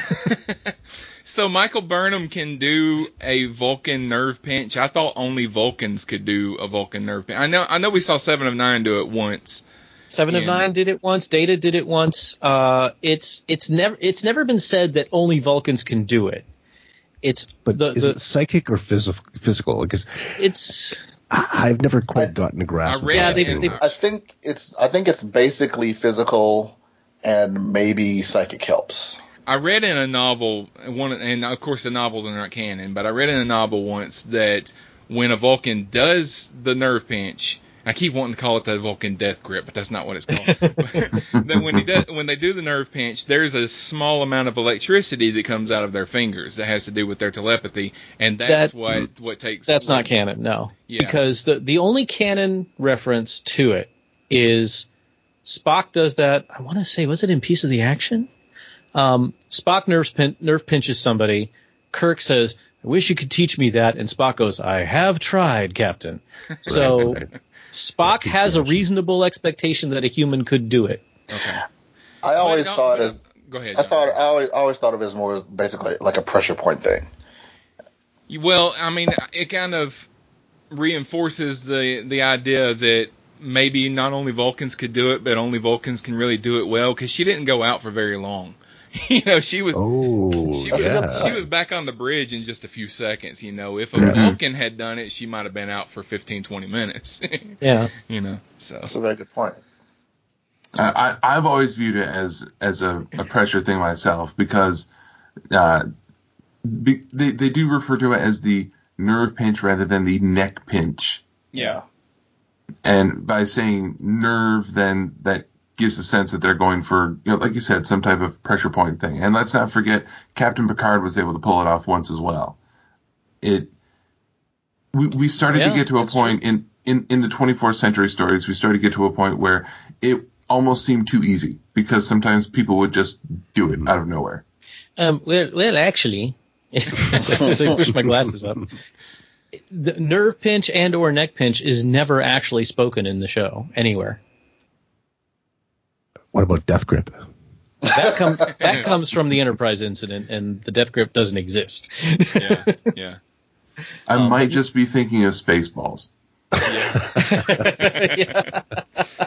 *laughs* so Michael Burnham can do a Vulcan nerve pinch. I thought only Vulcans could do a Vulcan nerve pinch. I know. I know we saw Seven of Nine do it once.
Seven and... of Nine did it once. Data did it once. Uh, it's it's never it's never been said that only Vulcans can do it. It's
but the, is the, it psychic or phys- physical? Because
it's
I've never quite gotten a grasp. I, yeah, they,
they, I think it's I think it's basically physical and maybe psychic helps.
I read in a novel one, and of course the novels are not canon, but I read in a novel once that when a Vulcan does the nerve pinch, I keep wanting to call it the Vulcan death grip, but that's not what it's called. *laughs* then when he does, when they do the nerve pinch, there's a small amount of electricity that comes out of their fingers that has to do with their telepathy, and that's that, what what takes.
That's not canon, no. Yeah. Because the the only canon reference to it is Spock does that. I want to say, was it in Piece of the Action? Um, Spock nerve, pin, nerve pinches somebody. Kirk says, I wish you could teach me that. And Spock goes, I have tried, Captain. *laughs* So Spock has a reasonable expectation that a human could do it.
Okay.
I always saw it as.
Go ahead.
I thought I always, always thought of it as more basically like a pressure point thing.
Well, I mean, it kind of reinforces the the idea that maybe not only Vulcans could do it, but only Vulcans can really do it well because she didn't go out for very long. *laughs* you know, she was
oh,
she was
yeah.
she was back on the bridge in just a few seconds. You know, if a mm-hmm. Vulcan had done it, she might have been out for 15, 20 minutes. *laughs*
yeah,
you know, so
that's a very good point.
I, I've always viewed it as as a, a pressure thing myself because uh, be, they they do refer to it as the nerve pinch rather than the neck pinch.
Yeah.
And by saying nerve, then that gives the sense that they're going for, you know, like you said, some type of pressure point thing. And let's not forget, Captain Picard was able to pull it off once as well. It, we, we started yeah, to get to a point true. in, in, in the 24th century stories, we started to get to a point where it almost seemed too easy because sometimes people would just do it out of nowhere.
Um, well, well, actually, *laughs* as I push my glasses up, the nerve pinch and or neck pinch is never actually spoken in the show anywhere.
What about death grip?
That, com- that comes from the Enterprise incident, and the death grip doesn't exist.
yeah, yeah. *laughs*
I um, might just be thinking of Spaceballs.
Yeah. *laughs* yeah.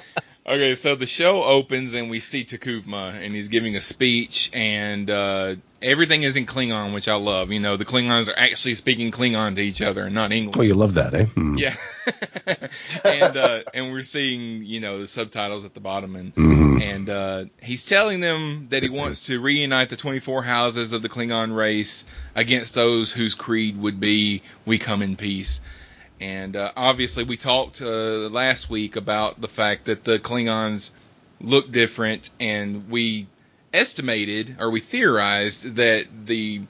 *laughs* Okay, so the show opens and we see T'Kuvma and he's giving a speech and uh, everything is in Klingon, which I love. You know, the Klingons are actually speaking Klingon to each other and not English.
Oh, you love that, eh?
Hmm. Yeah. *laughs* and uh, and we're seeing you know the subtitles at the bottom and
mm-hmm.
and uh, he's telling them that he wants to reunite the 24 houses of the Klingon race against those whose creed would be "We come in peace." And uh, obviously, we talked uh, last week about the fact that the Klingons look different, and we estimated or we theorized that the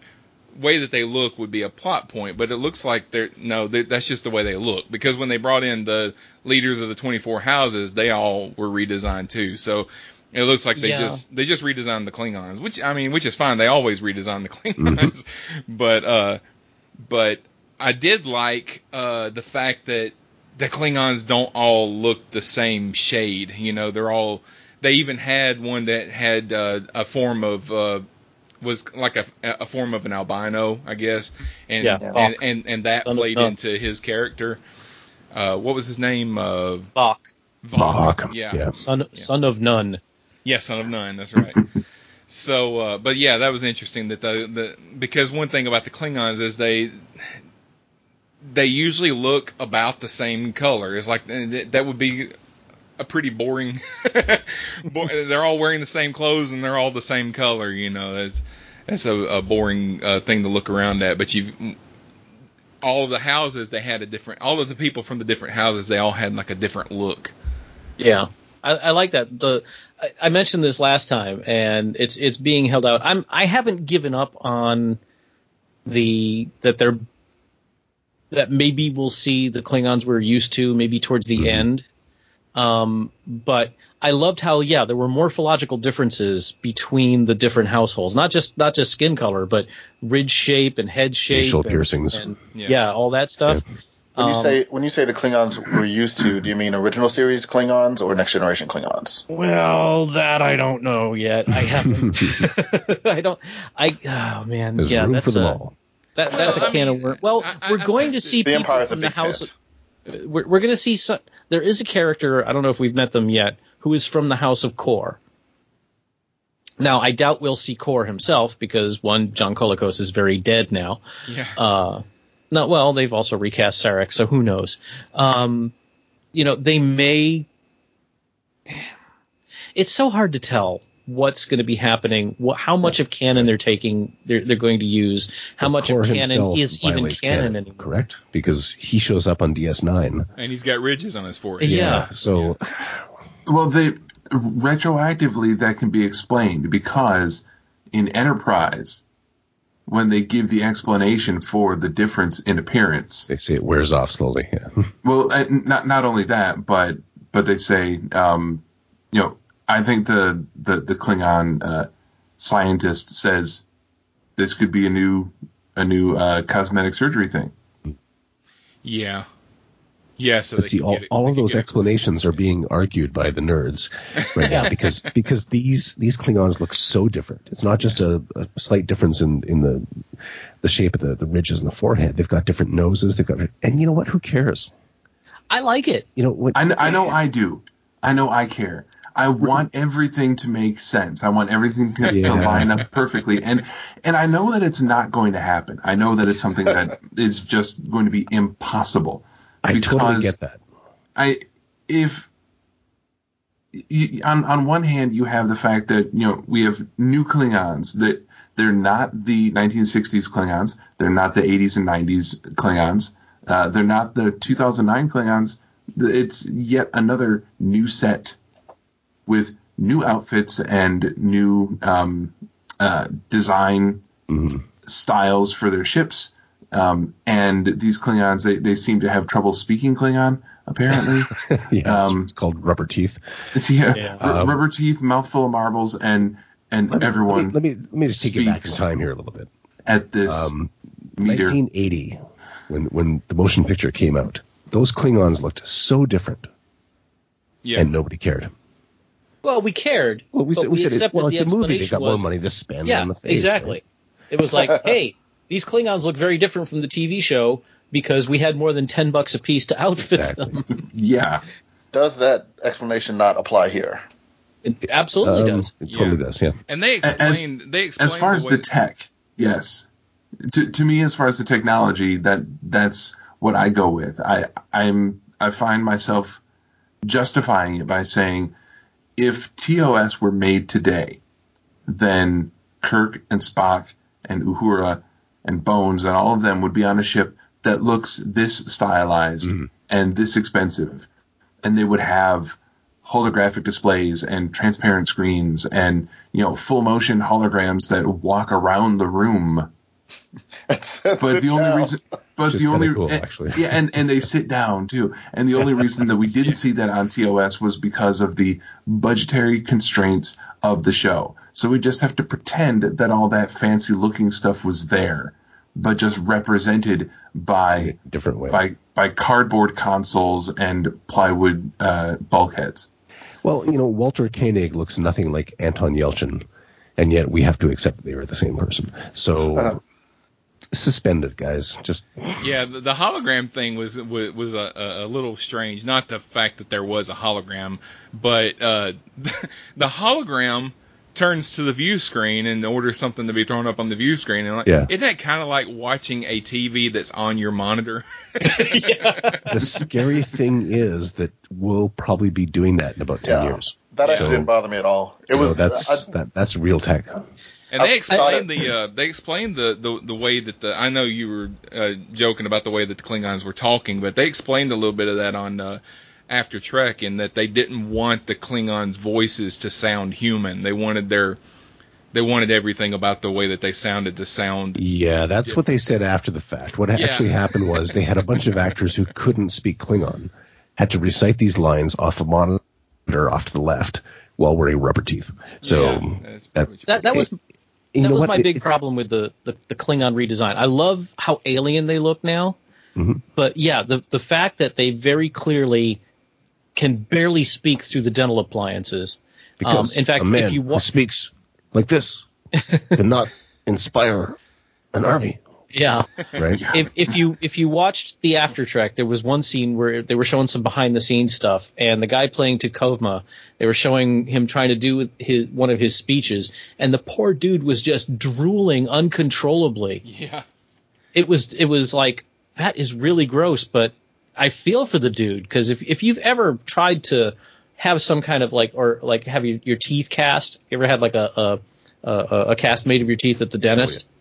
way that they look would be a plot point, but it looks like they're no, they're, that's just the way they look. Because when they brought in the leaders of the 24 houses, they all were redesigned too. So it looks like they yeah. just they just redesigned the Klingons, which I mean, which is fine. They always redesign the *laughs* Klingons, mm-hmm. but uh, but I did like uh, the fact that the Klingons don't all look the same shade. You know, they're all. They even had one that had uh, a form of uh, was like a, a form of an albino, I guess, and yeah, and, and, and that Son played into his character. Uh, what was his name? Uh,
Voq.
Voq. Voq. Yeah. yeah.
Son yeah. son of none.
Yeah, son of none. That's right. so, uh, but yeah, that was interesting that the, the because one thing about the Klingons is they they usually look about the same color. It's like that would be a pretty boring. *laughs* they're all wearing the same clothes and they're all the same color. You know, that's that's a, a boring uh, thing to look around at. But you, all of the houses they had a different. All of the people from the different houses they all had like a different look.
Yeah, I, I like that. The I, I mentioned this last time, and it's it's being held out. I'm I haven't given up on the that they're that maybe we'll see the Klingons we're used to maybe towards the mm-hmm. end. Um, but I loved how yeah there were morphological differences between the different households, not just not just skin color, but ridge shape and head shape,
facial piercings,
and, yeah. yeah. all that stuff. Yeah.
When you um, say when you say the Klingons we're used to, do you mean original series Klingons or next generation Klingons?
Well, that I don't know yet. I haven't. *laughs* *laughs* I don't. I oh man,
There's
yeah,
room
that's
for them
a,
all.
That, that's a can of worms. Well, I, we're going to see
the
people from the house. Of, we're, we're going to see some. There is a character. I don't know if we've met them yet. Who is from the House of Kor? Now, I doubt we'll see Kor himself because one, John Colicos is very dead now.
Yeah.
Uh, not well. They've also recast Sarek, so who knows? Um, you know, they may. *sighs* It's so hard to tell what's going to be happening, what, how much of canon they're taking, they're, they're going to use, how much of canon is even canon, canon, anymore.
Correct, because he shows up on DS9,
and he's got ridges on his forehead.
Yeah, yeah
so.
Well, they retroactively that can be explained because in Enterprise, when they give the explanation for the difference in appearance,
they say it wears off slowly. Yeah. *laughs*
well, not not only that, but but they say, um, you know, I think the the the Klingon uh, scientist says this could be a new a new uh, cosmetic surgery thing.
Yeah. Yeah, so
see, all, all of those explanations are being argued by the nerds right now *laughs* because because these these Klingons look so different. It's not just a, a, slight difference in, in the the shape of the, the ridges in the forehead. They've got different noses. They've got and you know what? Who cares?
I like it.
You know, when,
I, I know I do. I know I care. I want everything to make sense. I want everything to, yeah. to, line up perfectly. And and I know that it's not going to happen. I know that it's something that is just going to be impossible.
I totally get that.
I if you, on on one hand you have the fact that you know we have new Klingons that they're not the 1960s Klingons, they're not the 80s and 90s Klingons, uh, they're not the 2009 Klingons. It's yet another new set with new outfits and new um, uh, design mm-hmm. styles for their ships. Um, and these Klingons, they, they seem to have trouble speaking Klingon, apparently. *laughs*
yeah, um, it's called rubber teeth.
Yeah, *laughs* yeah. R- um, rubber teeth, mouthful of marbles, and and
let me,
everyone.
Let me, let me, let me just take you back in time here a little bit.
At this um,
meter. 1980, when when the motion picture came out, those Klingons looked so different.
Yeah.
And nobody cared.
Well, we cared.
Well, we,
said,
we said it, well, it's a movie. They got was, more money to spend
yeah,
on the face.
Exactly.
Right?
It was like, *laughs* hey, these Klingons look very different from the TV show because we had more than ten bucks a piece to outfit exactly. them. *laughs*
yeah.
Does that explanation not apply here?
It absolutely um, does.
It totally yeah. does. Yeah.
And they explained. As, they explained
as far
the
as the tech, yes. To to me, as far as the technology, that that's what I go with. I I'm I find myself justifying it by saying if TOS were made today, then Kirk and Spock and Uhura and Bones and all of them would be on a ship that looks this stylized mm-hmm. and this expensive. And they would have holographic displays and transparent screens and, you know, full motion holograms that walk around the room. *laughs*
That's, that's
but the only reason but
the
only
cool, actually.
yeah, and and they sit down too. And the only reason that we *laughs* didn't see that on TOS was because of the budgetary constraints of the show. So we just have to pretend that all that fancy looking stuff was there, but just represented by
different way
by by cardboard consoles and plywood uh, bulkheads.
Well, you know, Walter Koenig looks nothing like Anton Yelchin, and yet we have to accept they are the same person. So. Uh, suspended, guys. Just
yeah, the, the hologram thing was was, was a, a, little strange. Not the fact that there was a hologram, but uh, *laughs* the hologram turns to the view screen and orders something to be thrown up on the view screen. And like, yeah. isn't that kind of like watching a TV that's on your monitor? *laughs*
yeah. The scary thing is that we'll probably be doing that in about ten yeah. years.
That actually so, didn't bother me at all. It was
know, that's I, that, that's real tech.
And they explained the uh, they explained the, the the way that the I know you were uh, joking about the way that the Klingons were talking, but they explained a little bit of that on uh, After Trek in that they didn't want the Klingons' voices to sound human. They wanted their they wanted everything about the way that they sounded to sound.
Yeah, that's different. what they said after the fact. What yeah. actually happened was they had a bunch of actors who couldn't speak Klingon, had to recite these lines off a monitor off to the left while wearing rubber teeth. So
yeah, that, that, that was that was what? my big it, problem with the, the, the Klingon redesign. I love how alien they look now, mm-hmm. but yeah, the the fact that they very clearly can barely speak through the dental appliances.
Because um, in fact, a man if you wa- who speaks like this *laughs* cannot inspire an army.
Yeah.
Right.
If, if you if you watched the After Trek, there was one scene where they were showing some behind the scenes stuff, and the guy playing T'Kuvma, they were showing him trying to do his one of his speeches, and the poor dude was just drooling uncontrollably.
Yeah.
It was it was like that is really gross, but I feel for the dude because if if you've ever tried to have some kind of like or like have your, your teeth cast, you ever had like a a, a, a cast made of your teeth at the dentist? Oh, yeah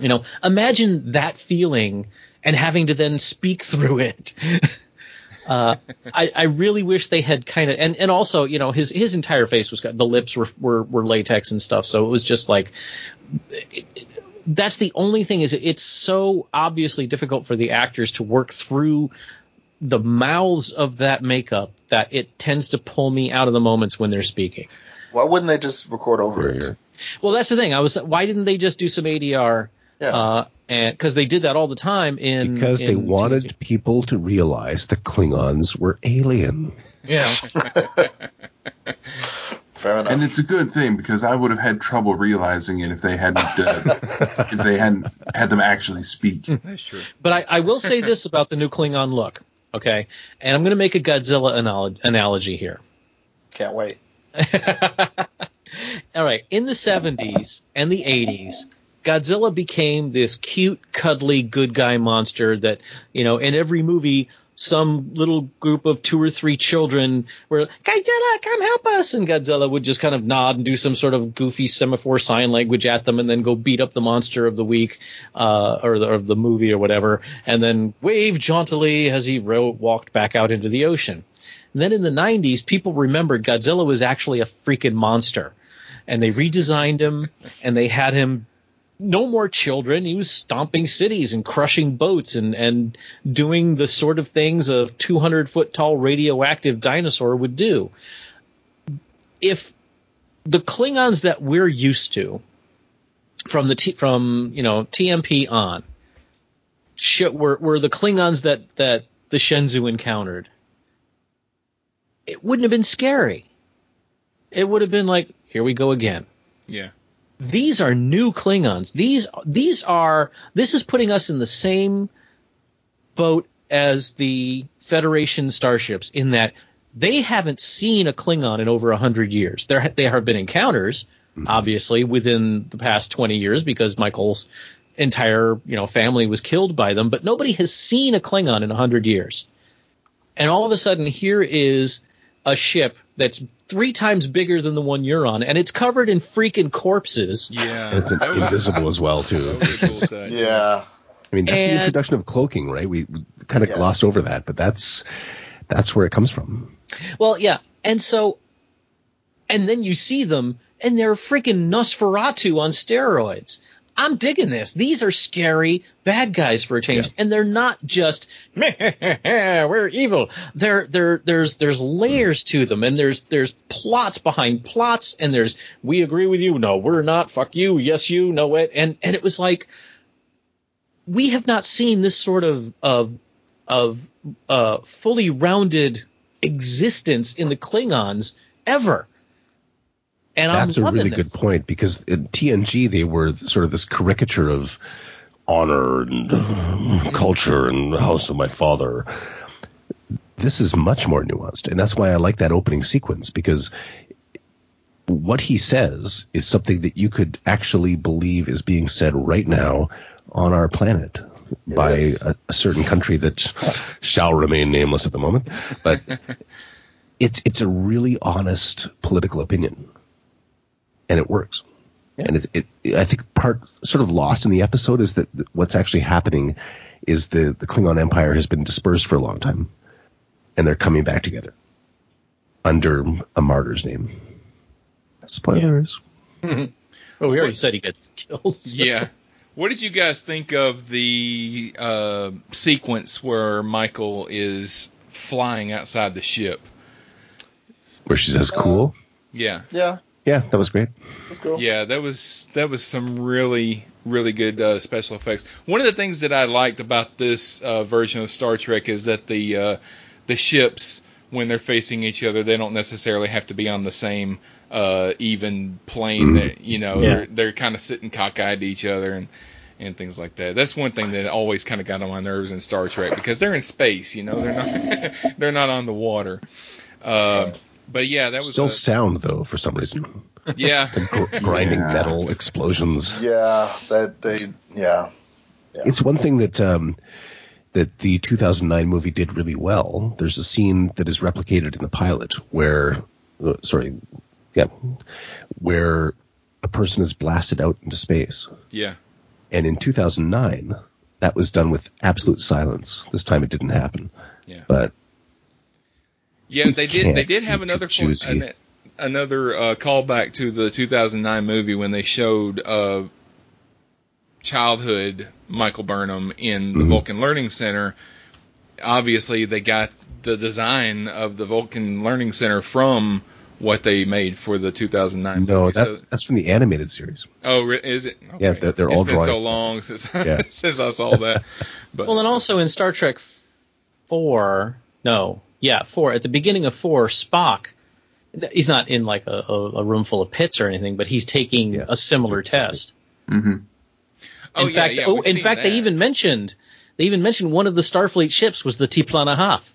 you know, imagine that feeling and having to then speak through it. *laughs* Uh, I, I, really wish they had kind of, and, and also, you know, his his entire face was the lips were, were, were latex and stuff, so it was just like. It, it, that's the only thing is it's so obviously difficult for the actors to work through the mouths of that makeup that it tends to pull me out of the moments when they're speaking.
Why wouldn't they just record over it?
Well, that's the thing. I was. Why didn't they just do some ADR? Yeah. Uh, and because they did that all the time in
because
in
they wanted TNG. people to realize the Klingons were alien.
Yeah. *laughs*
Fair enough.
And it's a good thing because I would have had trouble realizing it if they hadn't uh, *laughs* if they hadn't had them actually speak.
That's true.
But I, I will say this about the new Klingon look, okay? And I'm going to make a Godzilla anal- analogy here.
Can't wait. *laughs*
all right, in the 70s and the 80s, Godzilla became this cute, cuddly, good guy monster that, you know, in every movie, some little group of two or three children were, Godzilla, come help us. And Godzilla would just kind of nod and do some sort of goofy semaphore sign language at them and then go beat up the monster of the week, uh, or the, of the movie or whatever, and then wave jauntily as he rode, walked back out into the ocean. And then in the 90s, people remembered Godzilla was actually a freaking monster. And they redesigned him and they had him no more children. He was stomping cities and crushing boats and, and doing the sort of things a 200 foot tall radioactive dinosaur would do. If the Klingons that we're used to from the T, from you know TMP on were were the Klingons that that the Shenzhou encountered, it wouldn't have been scary. It would have been like, here we go again.
Yeah
these are new Klingons. These these are this is putting us in the same boat as the Federation starships in that they haven't seen a Klingon in over a hundred years. There there have been encounters, mm-hmm. obviously, within the past twenty years because Michael's entire you know family was killed by them, but nobody has seen a Klingon in a hundred years. And all of a sudden, here is a ship that's three times bigger than the one you're on, and it's covered in freaking corpses.
Yeah,
and it's invisible as well too.
yeah.
I mean, that's and, the introduction of cloaking, right? We, we kind of yes. glossed over that, but that's that's where it comes from.
Well, yeah, and so, and then you see them, and they're freaking Nosferatu on steroids. I'm digging this. These are scary bad guys for a change, yeah. and they're not just *laughs* we're evil. There, there, there's there's layers to them, and there's there's plots behind plots, and there's we agree with you, no, we're not, fuck you, yes you, no it, and and it was like we have not seen this sort of of of uh, fully rounded existence in the Klingons ever. And
that's
a
really
this.
good point because in TNG they were sort of this caricature of honor and *sighs* culture and the house of my father. This is much more nuanced, and that's why I like that opening sequence because what he says is something that you could actually believe is being said right now on our planet it by a, a, certain country that shall remain nameless at the moment. But *laughs* it's it's a really honest political opinion, and it works. Yeah. And it, it, I think part sort of lost in the episode is that what's actually happening is the the Klingon Empire has been dispersed for a long time, and they're coming back together under a martyr's name. Spoilers.
Yeah. well, we already said he gets killed.
So. Yeah. What did you guys think of the uh, sequence where Michael is flying outside the ship?
Where she says, "Cool."
Yeah.
Yeah.
Yeah, that was great.
That's cool.
Yeah, that was that was some really really good uh, special effects. One of the things that I liked about this uh, version of Star Trek is that the uh, the ships when they're facing each other, they don't necessarily have to be on the same uh, even plane. Mm. That you know, yeah. they're, they're kind of sitting cockeyed to each other and and things like that. That's one thing that always kind of got on my nerves in Star Trek because they're in space. You know, they're not *laughs* they're not on the water. But yeah, that was
still
a,
sound though for some reason.
Yeah, *laughs*
gr- grinding yeah. metal explosions.
Yeah, that they yeah.
yeah. It's one thing that um, that the 2009 movie did really well. There's a scene that is replicated in the pilot where, uh, sorry, yeah, where a person is blasted out into space.
Yeah.
And in 2009, that was done with absolute silence. This time it didn't happen.
Yeah.
But
yeah, they did. They did have another an, another uh, callback to the 2009 movie when they showed uh, childhood Michael Burnham in the mm-hmm. Vulcan Learning Center. Obviously, they got the design of the Vulcan Learning Center from what they made for the 2009
no,
movie.
that's so, that's from the animated series.
Oh, is it?
Okay. Yeah, they're, they're all
been so long since yeah. *laughs* since I saw that.
But well, and also in Star Trek four, no, yeah, four at the beginning of four, Spock. He's not in like a, a, a room full of pits or anything, but he's taking yeah. a similar test.
Mm-hmm.
Oh,
in
yeah,
fact,
yeah,
oh, in fact,
that.
they even mentioned they even mentioned one of the Starfleet ships was the T'Plana Hath.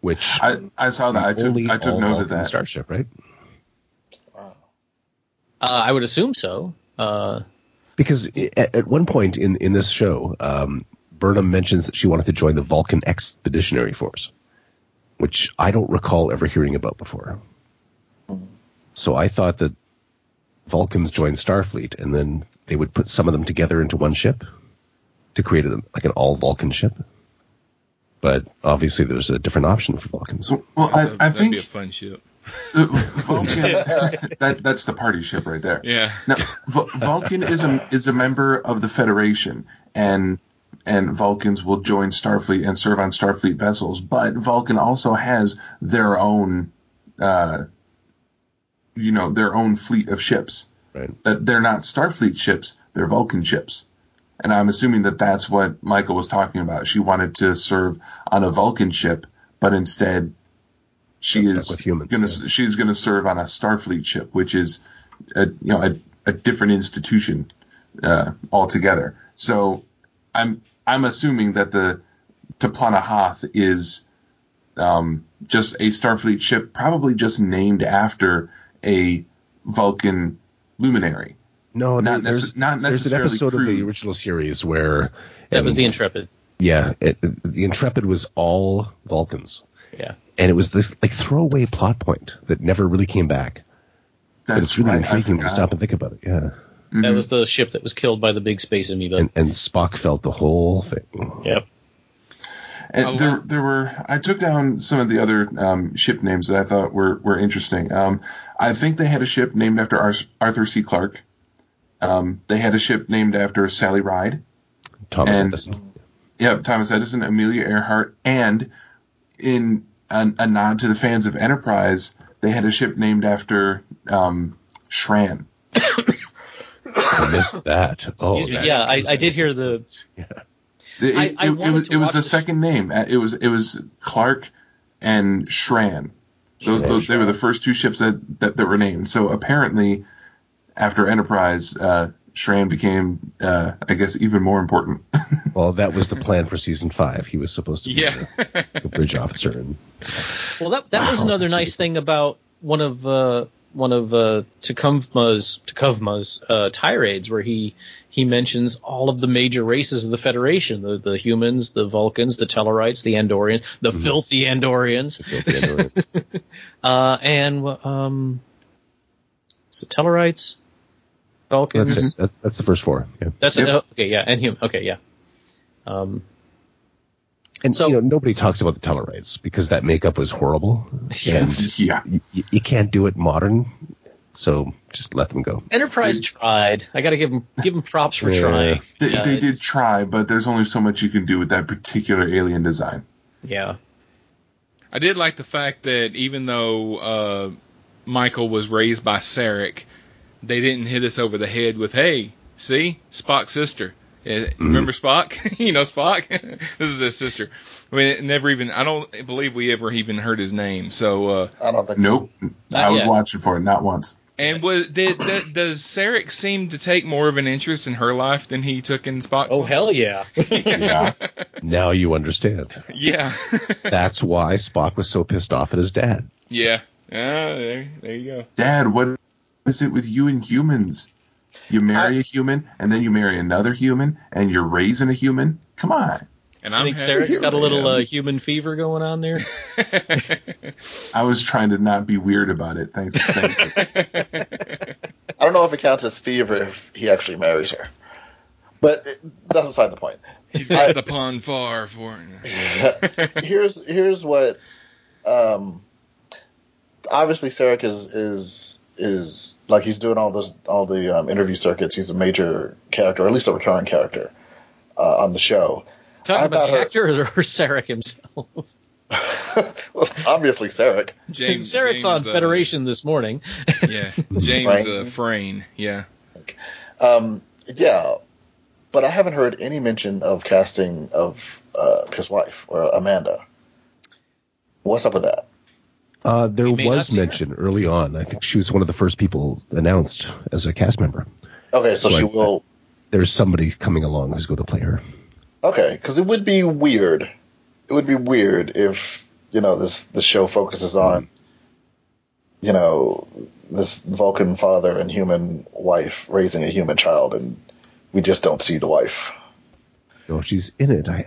Which
I, I saw that. I took I took note of that
starship, right?
Uh, I would assume so. Uh,
because at, at, one point in in this show, um, Burnham mentions that she wanted to join the Vulcan Expeditionary Force, which I don't recall ever hearing about before. So I thought that Vulcans joined Starfleet, and then they would put some of them together into one ship to create a, like an all Vulcan ship. But obviously, there's a different option for Vulcans.
Well, well I, I think
be a fun ship. *laughs*
Vulcan, that that's the party ship right there.
Yeah.
Now, v- Vulcan is a is a member of the Federation, and and Vulcans will join Starfleet and serve on Starfleet vessels. But Vulcan also has their own uh, you know their own fleet of ships.
Right.
That they're not Starfleet ships; they're Vulcan ships. And I'm assuming that that's what Michael was talking about. She wanted to serve on a Vulcan ship, but instead she is
humans,
gonna
yeah.
she's gonna serve on a Starfleet ship, which is a you know a, a different institution uh, altogether. So I'm I'm assuming that the T'Plana Hath is um, just a Starfleet ship, probably just named after a Vulcan luminary.
No,
not,
there's,
nece- not
there's an episode
crude.
of the original series where
that was the Intrepid.
Yeah, it, the Intrepid was all Vulcans.
Yeah,
and it was this like throwaway plot point that never really came back.
That's
but it's really
right,
intriguing to stop and think about it. Yeah,
Mhm.
that was the ship that was killed by the big space amoeba.
and, and Spock felt the whole thing.
yep.
And there, there were. I took down some of the other um, ship names that I thought were were interesting. Um, I think they had a ship named after Ar- Arthur C. Clarke. Um, they had a ship named after Sally Ride.
Thomas
And-
Edison.
Yep, Thomas Edison, Amelia Earhart, and in a, a nod to the fans of Enterprise, they had a ship named after um, Shran. *coughs*
I missed that. Oh,
Excuse me. Yeah, I, I did hear the.
It,
I-
it-
I
it
wanted
was it was
watch
the
this-
second name. Uh, It was it was Clark and Shran. Those,
Shran,
those, they were the first two ships that, that, that were named. So apparently, after Enterprise, uh, Shran became, uh, I guess, even more important. *laughs*
Well, that was the plan for season five. He was supposed to be
Yeah.
the, the bridge officer, and *laughs*
Well, that that was another
that's
nice thing about one of uh, one of uh, T'Kuvma's T'Kuvma's uh, tirades where he he mentions all of the major races of the Federation: the the humans, the Vulcans, the Tellarites, the Andorian, the mm-hmm. filthy Andorians, the filthy Andorians. *laughs* uh, and um, the Tellarites, Vulcans.
That's, that's, that's, the first four. Yeah.
That's yep. a, okay. Yeah, and human. Okay, yeah. Um,
and so, you know, nobody talks about the Tellarites because that makeup was horrible.
Yeah. *laughs*
And yeah. You, you, can't do it modern, so just let them go.
Enterprise tried. I got to give them give them props for yeah. trying.
They, yeah, they did try, but there's only so much you can do with that particular alien design.
Yeah.
I did like the fact that even though uh, Michael was raised by Sarek, they didn't hit us over the head with, "Hey, see, Spock's sister." Mm-hmm. Remember Spock? *laughs* you know Spock. *laughs* this is his sister. I mean, never even. I don't believe we ever even heard his name. So uh,
I don't think.
Nope. So. I was yet. watching for it, not once.
And was did, did, does Sarek seem to take more of an interest in her life than he took in Spock's?
Oh
life?
hell yeah! *laughs*
yeah. Now you understand.
Yeah.
That's why Spock was so pissed off at his dad.
Yeah. Yeah. There, there you go.
Dad, what is it with you and humans? You marry I, a human, and then you marry another human, and you're raising a human. Come on.
And I think Sarek's got a little uh, human fever going on there. *laughs*
I was trying to not be weird about it. Thanks. thanks. *laughs*
I don't know if it counts as fever if he actually marries her, but that's beside the point.
He's got I, the pon farr for. *laughs*
here's here's what. Um, obviously, Sarek is is is like he's doing all those all the um, interview circuits. He's a major character, or at least a recurring character uh, on the show.
Talking about the her, actor *laughs* or, Sarek himself? *laughs*
well, obviously Sarek.
James *laughs* Sarek's James, on uh, Federation this morning.
yeah, James uh, Frain. Yeah.
Um, yeah, but I haven't heard any mention of casting of uh, his wife or Amanda. What's up with that?
Uh, there was mention her. early on. I think she was one of the first people announced as a cast member.
Okay, so, so she I, will.
there's somebody coming along who's going to play her.
Okay, because it would be weird. It would be weird if you know this the show focuses on you know this Vulcan father and human wife raising a human child, and we just don't see the wife.
No, she's in it. I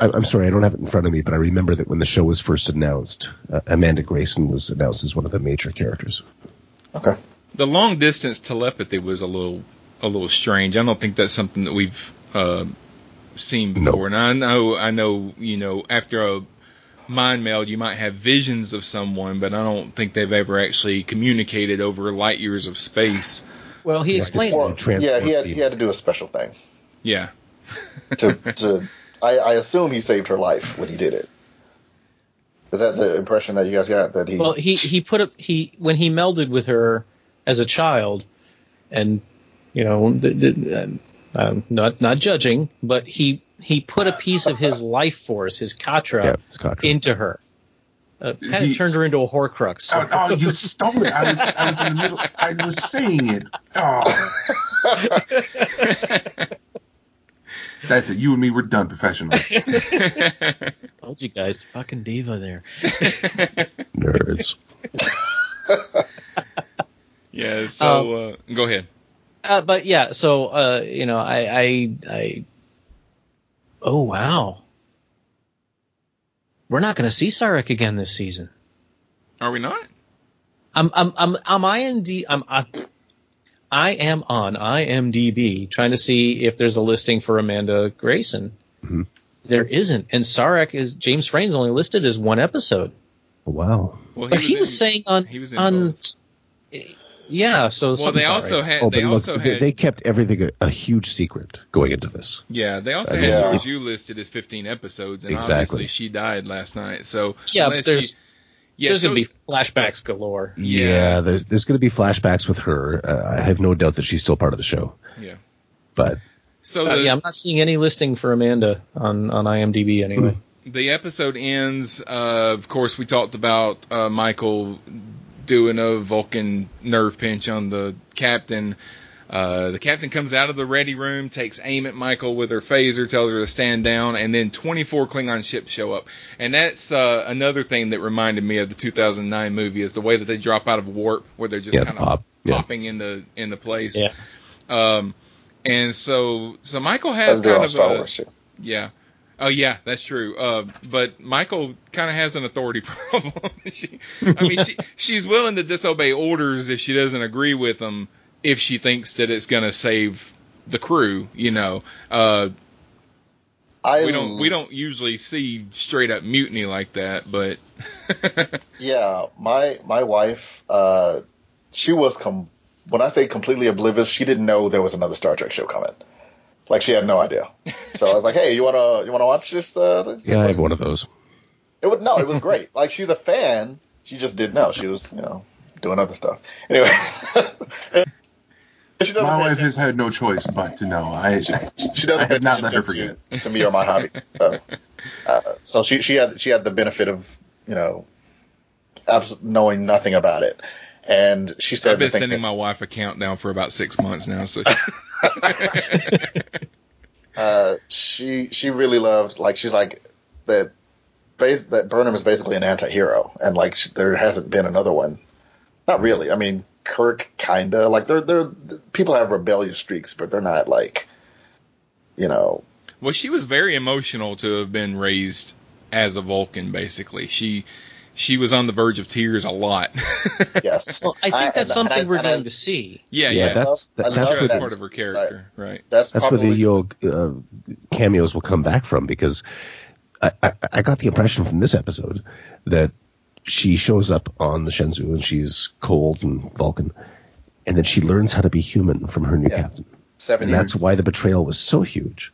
I'm sorry, I don't have it in front of me, but I remember that when the show was first announced, uh, Amanda Grayson was announced as one of the major characters.
Okay.
The long distance telepathy was a little a little strange. I don't think that's something that we've uh, seen before. No. And I know I know you know after a mind meld you might have visions of someone, but I don't think they've ever actually communicated over light years of space.
Well, he explained.
Well, yeah, he had he had to do a special thing.
Yeah.
to *laughs* to I, I assume he saved her life when he did it. Is that the impression that you guys got? That he
well, he he put up he when he melded with her as a child, and you know, the, the, uh, not not judging, but he he put a piece of his life force, his Katra, yeah, Katra. into her. Uh, kind of turned her into a Horcrux.
Oh, oh, you *laughs* stole it! I was, I was in the middle. I was saying it. Oh. *laughs* That's it. You and me, we're done professionally. *laughs* *laughs*
Told you guys, fucking diva there. *laughs*
Nerds.
yeah. So um, uh, go ahead.
Uh, but yeah, so uh, you know, I, I, I, oh wow, we're not going to see Sarek again this season.
Are we not?
I'm, I'm, I'm, I'm IMD, I'm, I'm I am on IMDb trying to see if there's a listing for Amanda Grayson. Mm-hmm. There isn't, and Sarek is James Frain's only listed as one episode.
Wow.
Well, he but was he in, was saying on he was on. Both. Yeah, so
well, they also
right.
had. Oh, they also look,
had. They kept everything a, a, huge secret going into this.
Yeah, they also uh, had yeah. you listed as 15 episodes, and exactly. obviously she died last night. So
yeah, there's she, yeah, there's so going to be flashbacks galore.
Yeah, yeah there's there's going to be flashbacks with her. Uh, I have no doubt that she's still part of the show.
Yeah,
but
so uh, the, uh, yeah, I'm not seeing any listing for Amanda on on IMDb anyway.
The episode ends. Uh, of course, we talked about uh, Michael doing a Vulcan nerve pinch on the captain. Uh, the captain comes out of the ready room, takes aim at Michael with her phaser, tells her to stand down, and then 24 Klingon ships show up. And that's uh, another thing that reminded me of the 2009 movie is the way that they drop out of warp, where they're just
Yeah,
kind of
pop. Yeah.
popping in the in the place.
Yeah.
Um, and so so Michael has
As
kind of
Star
a
Wars too.
yeah. Oh yeah, that's true. Uh, but Michael kind of has an authority *laughs* problem. she, I mean, she she's willing to disobey orders if she doesn't agree with them. If she thinks that it's going to save the crew, you know, uh,
I
we don't we don't usually see straight up mutiny like that. But *laughs*
Yeah, my my wife, uh, she was com- when I say completely oblivious, she didn't know there was another Star Trek show coming. Like she had no idea. So I was like, "Hey, you wanna you wanna watch this?" Uh, this-
Yeah, I have one of those.
It would no, it was great. Like she's a fan. She just didn't know. She was you know doing other stuff. Anyway, *laughs* she doesn't
My wife has had no choice but to know. I,
she
I
doesn't pay
have not let her forget.
to, to me or my hobby. So, uh, so she she had she had the benefit of you know abs- knowing nothing about it, and she said
I've been sending
that-
my wife a countdown for about six months now. So *laughs* *laughs*
uh, she she really loved like she's like that. Bas- that Burnham is basically an anti-hero, and like sh- there hasn't been another one. Not really. I mean, Kirk kinda like they're they're people have rebellious streaks, but they're not like you know
Well, she was very emotional to have been raised as a Vulcan. Basically, she she was on the verge of tears a lot. *laughs*
yes.
Well, I think
I-
that's
and-
something
and I-
we're
and I-
going to see.
yeah,
Yeah,
yeah,
that's that, that's
Sure, that's part of her character, right?
That's
that's where the Yeoh uh, cameos will come back from because I, I, I got the impression from this episode that she shows up on the Shenzhou and she's cold and Vulcan, and then she learns how to be human from her new
Yeah.
captain,
seven
and that's why the betrayal was so huge,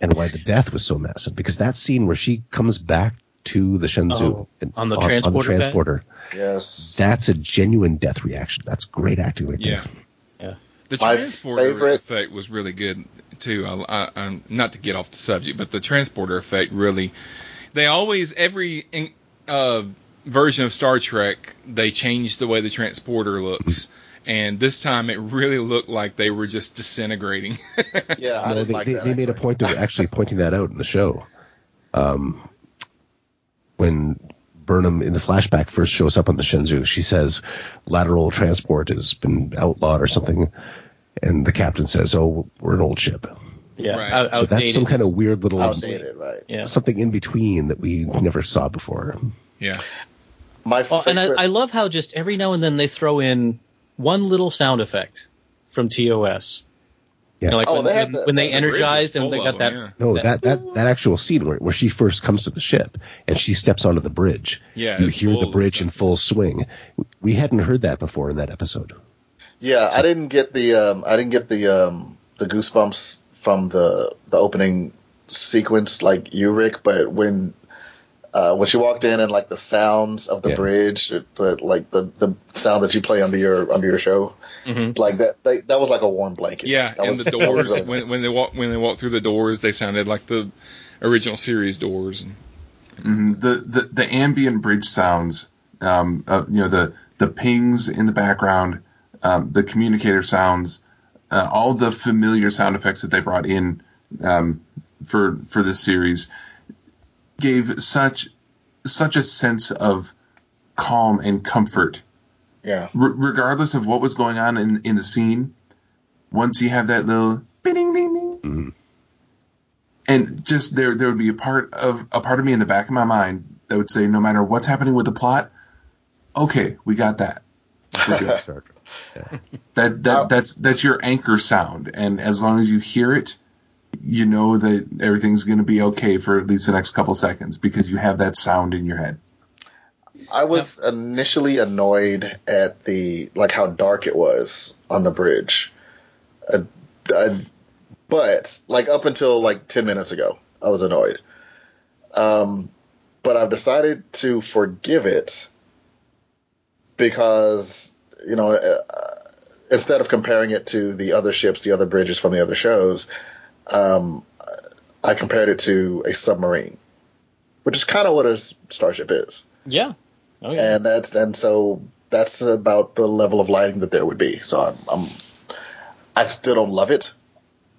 and why the death was so massive. Because that scene where she comes back to the Shenzhou
Oh,
and-
on the
on,
transporter
the
pad?
transporter,
Yes.
that's a genuine death reaction. That's great acting right there.
Yeah.
there.
The
My
transporter
favorite-
effect was really good too. I, I, I'm not to get off the subject, but the transporter effect really. They always every in- uh, version of Star Trek they changed the way the transporter looks, and this time it really looked like they were just disintegrating. *laughs*
Yeah, I
No, they,
like
they,
that.
they made a point of actually pointing that out in the show. Um, when Burnham in the flashback first shows up on the Shenzhou, she says lateral transport has been outlawed or something, and the captain says, "Oh, we're an old ship."
Yeah,
Right.
out-
So that's some kind of weird little
outdated, right?
yeah.
something in between that we never saw before.
yeah,
My
Well,
favorite.
and I, I love how just every now and then they throw in one little sound effect from TOS.
Yeah.
You know, like
Oh,
when,
they had
when,
the-
when they
the
energized and they
of
got
them,
that.
yeah.
No,
that-
that, that, that actual scene where, where she first comes to the ship and she steps onto the bridge.
Yeah,
you hear the bridge in full swing. We hadn't heard that before in that episode.
yeah, I didn't get the um, I didn't get the um, the goosebumps from the the opening sequence like you, Rick. But when uh, when she walked in and like the sounds of the
Yeah.
bridge, the, like the the sound that you play under your under your show,
Mhm.
like that they, that was like a warm blanket.
yeah.
that
And
was,
the *laughs* doors
really
when
nice.
when they walk when they walk through the doors, they sounded like the original series doors. And,
Mhm. The, the the ambient bridge sounds, um, uh, you know, the the pings in the background, um, the communicator sounds, uh, all the familiar sound effects that they brought in um, for for this series gave such such a sense of calm and comfort,
yeah,
R- regardless of what was going on in in the scene. Once you have that little ding ding ding
Mhm.
and just there there would be a part of a part of me in the back of my mind that would say no matter what's happening with the plot okay we got that We're good. *laughs* That that that's that's your anchor sound and as long as you hear it you know that everything's going to be okay for at least the next couple seconds because you have that sound in your head.
I was initially annoyed at the like how dark it was on the bridge, uh, I- but like up until like ten minutes ago, I was annoyed. Um, but I've decided to forgive it because you know uh, instead of comparing it to the other ships, the other bridges from the other shows, um, I compared it to a submarine, which is kind of what a starship is
Yeah. Oh yeah.
and that's and so that's about the level of lighting that there would be. So I'm, I'm I still don't love it,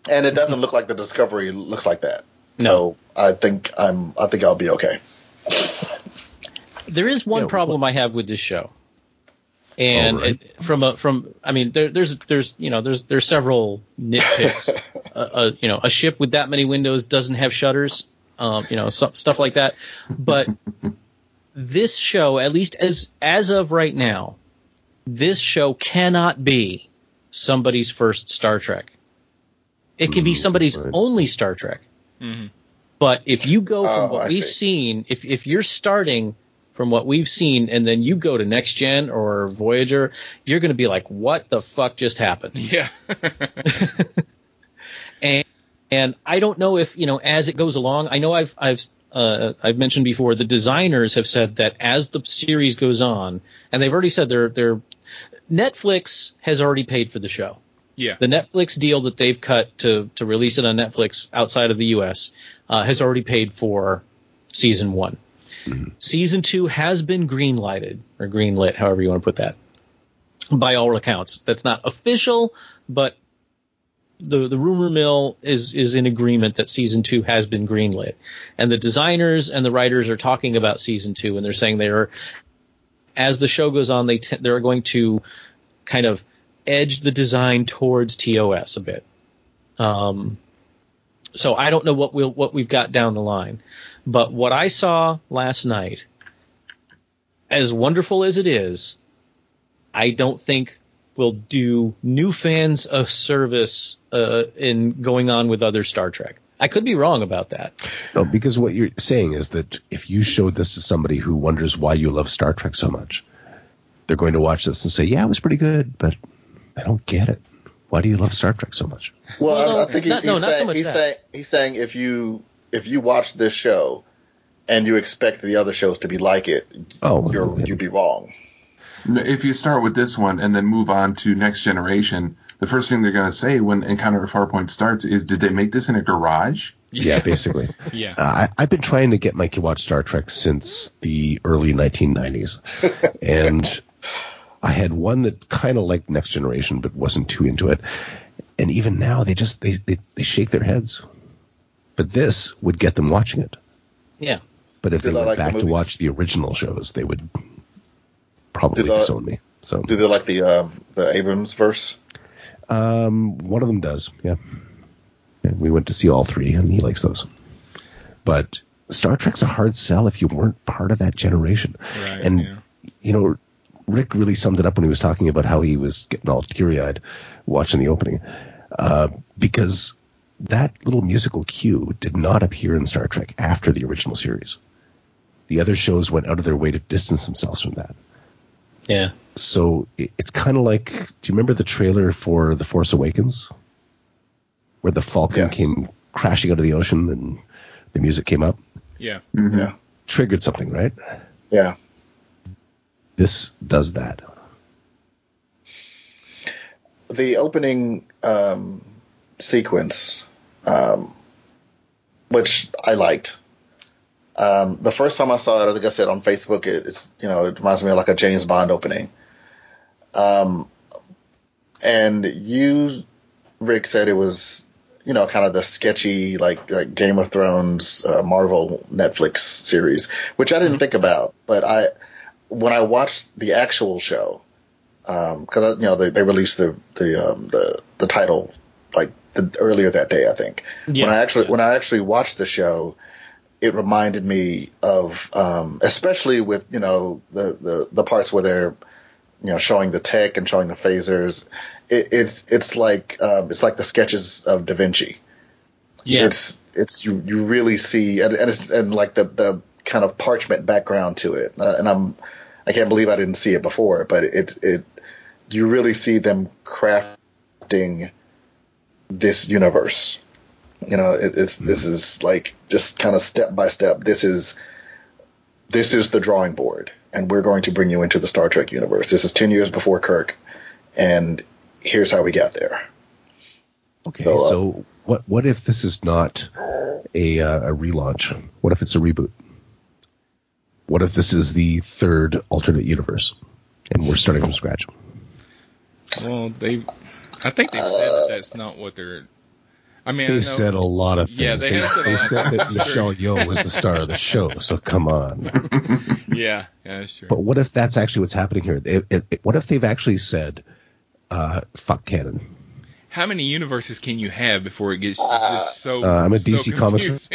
and it doesn't *laughs* look like the Discovery looks like that. No. So I think I'm. I think I'll be okay.
There is one yeah, problem I have with this show, and right. it, from a from I mean there, there's there's you know there's there's several nitpicks. *laughs* uh, uh, you know, a ship with that many windows doesn't have shutters. Um, you know, some, stuff like that. But this show, at least as as of right now, this show cannot be somebody's first Star Trek. It can be mm, somebody's right. only Star Trek. Mm-hmm. But if you go from oh, what I we've see. seen, if if you're starting from what we've seen and then you go to next gen or Voyager, you're going to be like, what the fuck just happened? *laughs*
Yeah. *laughs*
and and I don't know if you know as it goes along. I know I've I've uh, I've mentioned before the designers have said that as the series goes on, and they've already said they're they're Netflix has already paid for the show.
Yeah.
The Netflix deal that they've cut to to release it on Netflix outside of the U.S. Uh, has already paid for season one. Mm-hmm. Season two has been greenlighted or greenlit, however you want to put that. By all accounts, that's not official, but the the rumor mill is is in agreement that season two has been greenlit, and the designers and the writers are talking about season two, and they're saying they are, as the show goes on, they t- they're going to kind of edge the design towards TOS a bit. Um, so I don't know what we'll what we've got down the line, but what I saw last night, as wonderful as it is, I don't think will do new fans a service uh, in going on with other Star Trek. I could be wrong about that.
No, because what you're saying is that if you showed this to somebody who wonders why you love Star Trek so much, they're going to watch this and say, "Yeah, it was pretty good, but I don't get it. Why do you love Star Trek so much?
Well, well I, I, think he, not, he's, no, saying, so he's saying he's saying if you if you watch this show and you expect the other shows to be like it, oh, you're, you'd be wrong.
If you start with this one and then move on to next generation, the first thing they're going to say when Encounter at Farpoint starts is, "Did they make this in a garage?"
Yeah, basically. *laughs*
yeah.
Uh, I, have been trying to get Mike to watch Star Trek since the early 1990s, *laughs* and I had one that kind of liked Next Generation, but wasn't too into it. And even now, they just they, they, they shake their heads. But this would get them watching it.
Yeah.
But if do they, went like back the to watch the original shows, they would probably they, disown me. So
do they like the uh, the Abrams verse?
Um, one of them does. Yeah. And we went to see all three, and he likes those. But Star Trek's a hard sell if you weren't part of that generation.
Right,
and
yeah.
you know, Rick really summed it up when he was talking about how he was getting all teary eyed watching the opening, uh, because that little musical cue did not appear in Star Trek after the original series. The other shows went out of their way to distance themselves from that.
Yeah.
So it, it's kind of like, do you remember the trailer for The Force Awakens, where the Falcon yes. came crashing out of the ocean and the music came up?
Yeah.
Mm-hmm. Yeah.
Triggered something, right?
Yeah.
This does that.
The opening um, sequence, um, which I liked. Um, the first time I saw it, I think I said on Facebook, it, it's you know it reminds me of like a James Bond opening. Um, and you, Rick, said it was you know kind of the sketchy like, like Game of Thrones, uh, Marvel Netflix series, which I didn't think about, but I when I watched the actual show, because um, you know they, they released the the um, the the title like earlier that day, I think. Yeah, when I actually yeah. when I actually watched the show, it reminded me of um, especially with you know the, the the parts where they're you know showing the tech and showing the phasers. It, it's it's like um, it's like the sketches of Da Vinci.
Yeah.
It's it's you you really see and and, it's, and like the the kind of parchment background to it, uh, and I'm I can't believe I didn't see it before, but it it you really see them crafting this universe. You know, it, it's mm-hmm. this is like just kind of step by step. This is this is the drawing board, and we're going to bring you into the Star Trek universe. This is ten years before Kirk, and here's how we got there.
Okay, so, uh, so what what if this is not a uh, a relaunch? What if it's a reboot? What if this is the third alternate universe, and we're starting from scratch?
Well, they I think they've said that that's not what they're. I mean,
they've said a lot of things.
Yeah, they, they, said,
they said that Michelle Yeoh was the star of the show. So come
on. *laughs* yeah, yeah, that's true.
But what if that's actually what's happening here? It, it, it, what if they've actually said, uh, "Fuck canon"?
How many universes can you have before it gets just so?
Uh, I'm a
so
DC Comics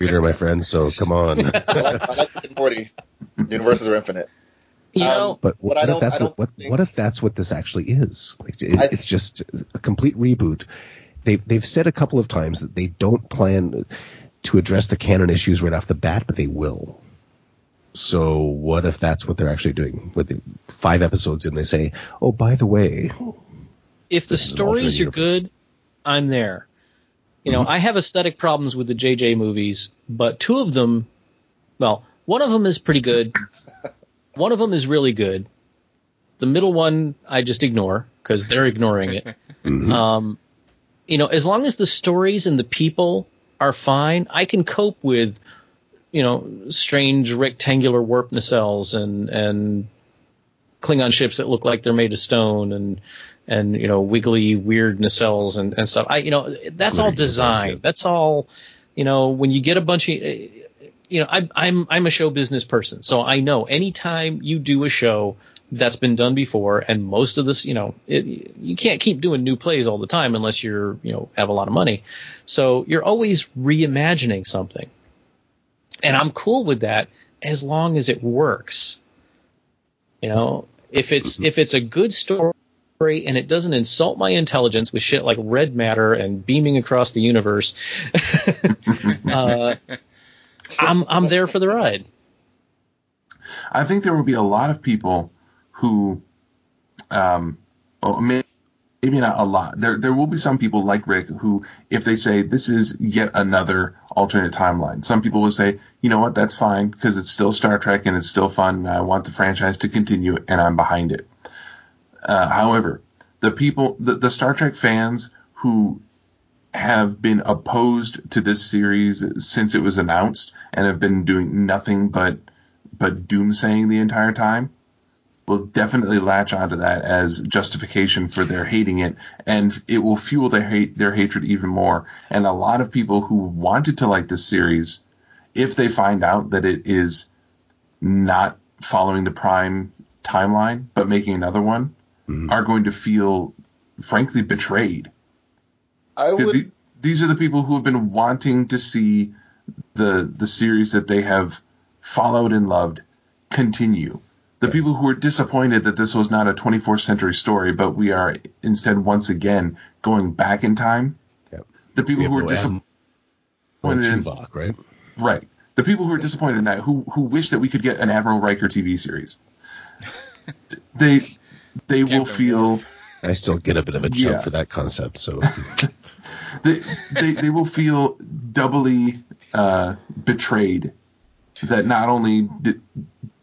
reader, my friend. So come on. *laughs*
I like 40. Universes are infinite.
You know,
um, but what, what if that's what what, think... what, if that's what this actually is? Like, it, I, it's just a complete reboot. They've they've said a couple of times that they don't plan to address the canon issues right off the bat, but they will. So what if that's what they're actually doing? With the five episodes in, they say, "Oh, by the way,
if the stories are good, I'm there." You know, mm-hmm. I have aesthetic problems with the JJ movies, but two of them, well, one of them is pretty good. One of them is really good. The middle one I just ignore because they're ignoring it. *laughs* mm-hmm. um, you know, as long as the stories and the people are fine, I can cope with, you know, strange rectangular warp nacelles and and Klingon ships that look like they're made of stone and and you know wiggly weird nacelles and, and stuff. I you know that's all design. That's all you know when you get a bunch of you know, I'm I'm I'm a show business person, so I know anytime you do a show that's been done before, and most of this, you know, it, you can't keep doing new plays all the time unless you're you know have a lot of money. So you're always reimagining something, and I'm cool with that as long as it works. You know, if it's if it's a good story and it doesn't insult my intelligence with shit like red matter and beaming across the universe. *laughs* uh, I'm *laughs* I'm there for the ride.
I think there will be a lot of people who, um, maybe, maybe not a lot. There there will be some people like Rick who, if they say this is yet another alternate timeline, some people will say, you know what, that's fine because it's still Star Trek and it's still fun. And I want the franchise to continue, and I'm behind it. Uh, however, the people, the, the Star Trek fans who have been opposed to this series since it was announced and have been doing nothing but but doomsaying the entire time will definitely latch onto that as justification for their hating it and it will fuel their hate their hatred even more and a lot of people who wanted to like this series if they find out that it is not following the prime timeline but making another one mm-hmm. are going to feel frankly betrayed
I would. The,
these are the people who have been wanting to see the the series that they have followed and loved continue. The yeah. people who are disappointed that this was not a 24th century story, but we are instead once again going back in time.
Yep.
The people who are disappointed
in, Tuvok, right?
Right. The people who are disappointed in that, who who wish that we could get an Admiral Riker TV series, *laughs* they they will feel.
I still get a bit of a jump yeah. for that concept. So *laughs*
they, they, they will feel doubly uh, betrayed that not only did,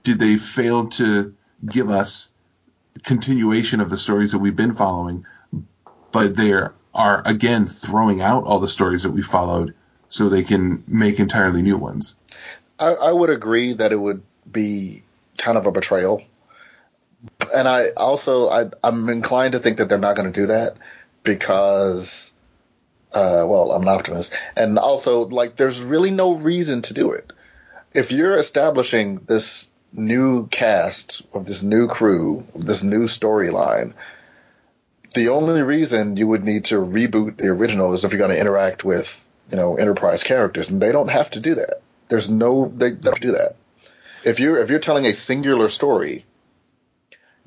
did they fail to give us continuation of the stories that we've been following, but they are again throwing out all the stories that we followed so they can make entirely new ones.
I, I would agree that it would be kind of a betrayal. And I also I, I'm inclined to think that they're not going to do that because uh, well, I'm an optimist, and also like there's really no reason to do it. If you're establishing this new cast of this new crew, this new storyline, the only reason you would need to reboot the original is if you're going to interact with you know Enterprise characters, and they don't have to do that. There's no they, they don't do that. If you're if you're telling a singular story,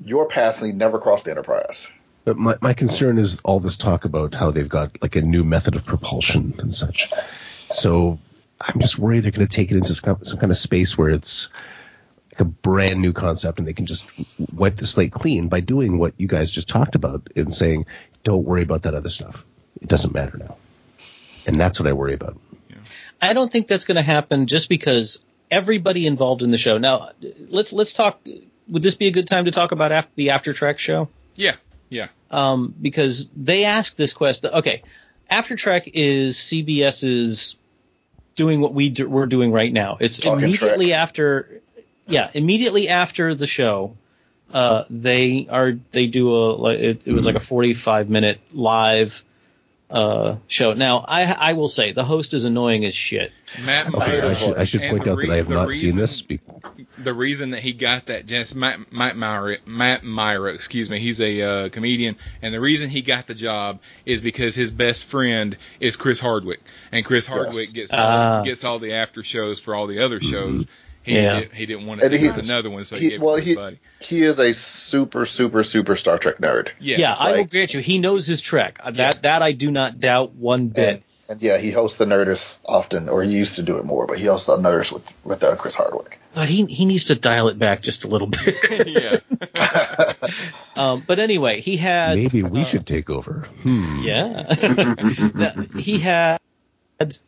your path need never cross the Enterprise.
But my, my concern is all this talk about how they've got like a new method of propulsion and such. So I'm just worried they're going to take it into some, some kind of space where it's like a brand new concept and they can just wipe the slate clean by doing what you guys just talked about and saying, don't worry about that other stuff. It doesn't matter now. And that's what I worry about.
I don't think that's going to happen just because everybody involved in the show. Now, let's let's talk. Would this be a good time to talk about after the After Trek show?
Yeah, yeah.
Um, because they asked this question. Okay, After Trek is CBS's doing what we do, we're doing right now. It's Talking immediately Trek. after, yeah, immediately after the show. uh, they are they do a it, it was like a 45 minute live uh, show. Now, I I will say the host is annoying as shit.
Matt
Okay, I should, I should point out
re-
that I have not
reason,
seen this. Be-
The reason that he got that, just Matt, Matt Mira, Matt Mira, excuse me, he's a uh, comedian, and the reason he got the job is because his best friend is Chris Hardwick, and Chris Hardwick gets all,
Ah.
gets all the after shows for all the other shows. He
Yeah.
did, he didn't want to
And
take
he-
another one, so he,
he-
gave
well,
it to
he-
his buddy.
He is a super, super, super Star Trek nerd.
Yeah,
Yeah, I will grant you, he knows his Trek. Uh, That
Yeah.
that I do not doubt one bit.
And, and yeah, he hosts the Nerdist often, or he used to do it more, but he hosts the Nerdist with with uh, Chris Hardwick.
But he he needs to dial it back just a little bit. *laughs*
yeah. *laughs*
um, but anyway, he had
Maybe we
uh,
should take over. Hmm.
Yeah, *laughs* That- he had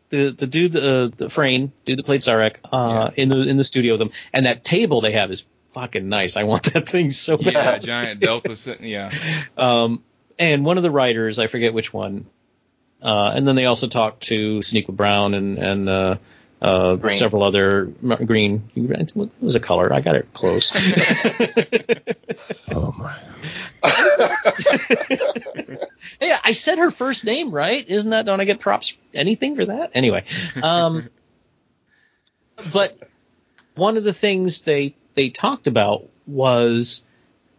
the the dude, uh, the Frain dude that played Sarek, uh, in the in the studio with them, and that table they have is fucking nice. I want *laughs* that thing so
yeah,
bad.
giant delta. set- Yeah, *laughs*
Um, and one of the writers, I forget which one, uh, and then they also talked to Sonequa Brown and and uh, uh, several other green. It was a color. I got it close. *laughs*
Oh my.
Yeah, I said her first name right. Isn't that? Don't I get props? Anything for that? Anyway, um, *laughs* but one of the things they they talked about was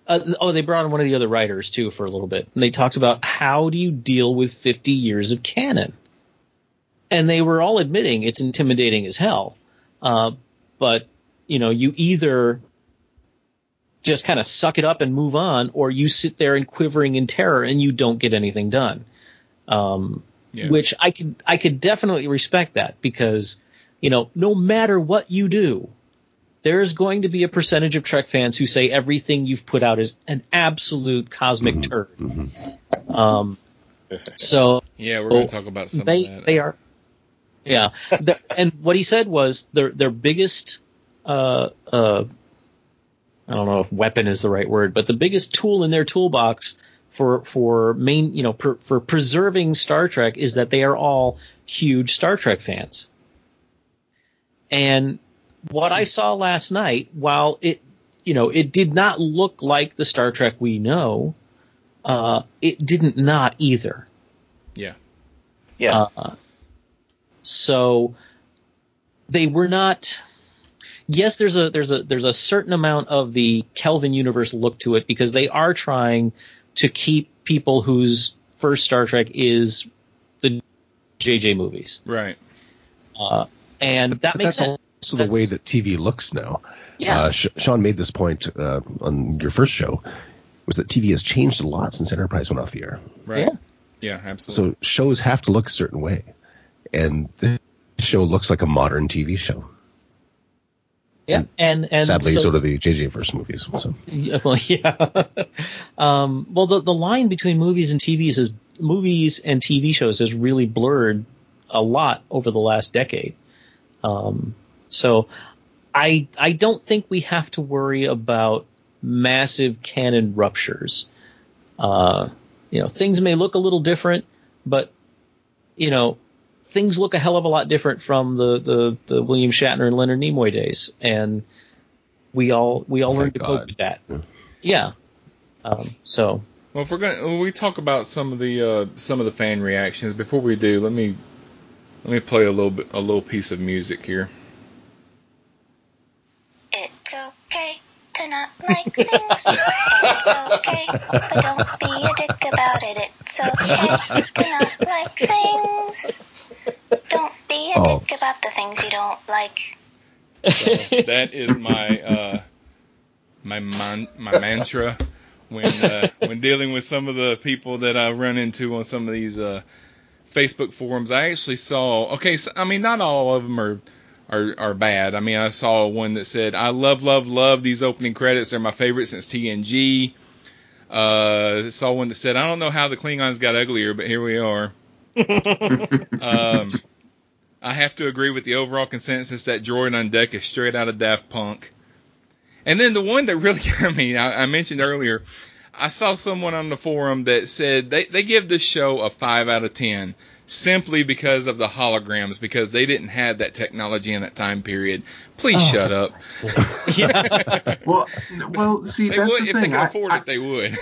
uh, oh they brought in one of the other writers too for a little bit and they talked about how do you deal with 50 years of canon and they were all admitting it's intimidating as hell uh, but you know you either just kind of suck it up and move on or you sit there and quivering in terror and you don't get anything done um,
yeah.
which I could I could definitely respect that because you know no matter what you do, there's going to be a percentage of Trek fans who say everything you've put out is an absolute cosmic turd. Um, so *laughs*
yeah, we're going to talk about some
they
of that.
they are yeah The- and what he said was their their biggest uh uh I don't know if weapon is the right word but the biggest tool in their toolbox for for main you know per, for preserving Star Trek is that they are all huge Star Trek fans. And what I saw last night while it you know it did not look like the Star Trek we know uh it didn't not either.
Yeah,
yeah,
uh, so they were not. Yes, there's a there's a there's a certain amount of the Kelvin universe look to it because they are trying to keep people whose first Star Trek is the JJ movies,
right.
uh, and that
But
makes
that's
sense.
also the way that TV looks now.
Yeah.
Uh, Sh- Sean made this point uh, on your first show, was that TV has changed a lot since Enterprise went off the air.
Right.
Yeah.
Yeah, absolutely.
So shows have to look a certain way, and this show looks like a modern TV show.
Yeah, and and
Sadly,
so,
so do the JJ verse movies. So
Yeah, well, *laughs* yeah. um, well, the the line between movies and TVs is movies and TV shows has really blurred a lot over the last decade. Um, so I I don't think we have to worry about massive canon ruptures. Uh, you know, things may look a little different, but you know, things look a hell of a lot different from the the, the William Shatner and Leonard Nimoy days, and we all we all
Thank
learned to cope with that.
Yeah.
Yeah. Um, so
Well, if we're going, to we talk about some of the uh, some of the fan reactions. Before we do, let me let me play a little bit a little piece of music here.
It's okay to not like things. It's okay, but don't be a dick about it. It's okay to not like things. Don't be a
Oh.
dick about the things you don't like.
So that is my uh, my man, my mantra when uh, when dealing with some of the people that I run into on some of these uh, Facebook forums. I actually saw okay, so, I mean not all of them are. Are, are bad. I mean, I saw one that said, "I love, love, love these opening credits. They're my favorite since TNG." Uh, saw one that said, "I don't know how the Klingons got uglier, but here we are." *laughs* um, I have to agree with the overall consensus that Droid on Deck is straight out of Daft Punk. And then the one that really *laughs* got me, I, I mentioned earlier, I saw someone on the forum that said they, they give this show a 5 out of 10. Simply because of the holograms because they didn't have that technology in that time period. Please oh. shut up. *laughs*
yeah. *laughs* well, well, see,
they
that's
would,
the
if
thing.
they could afford I, it, they would.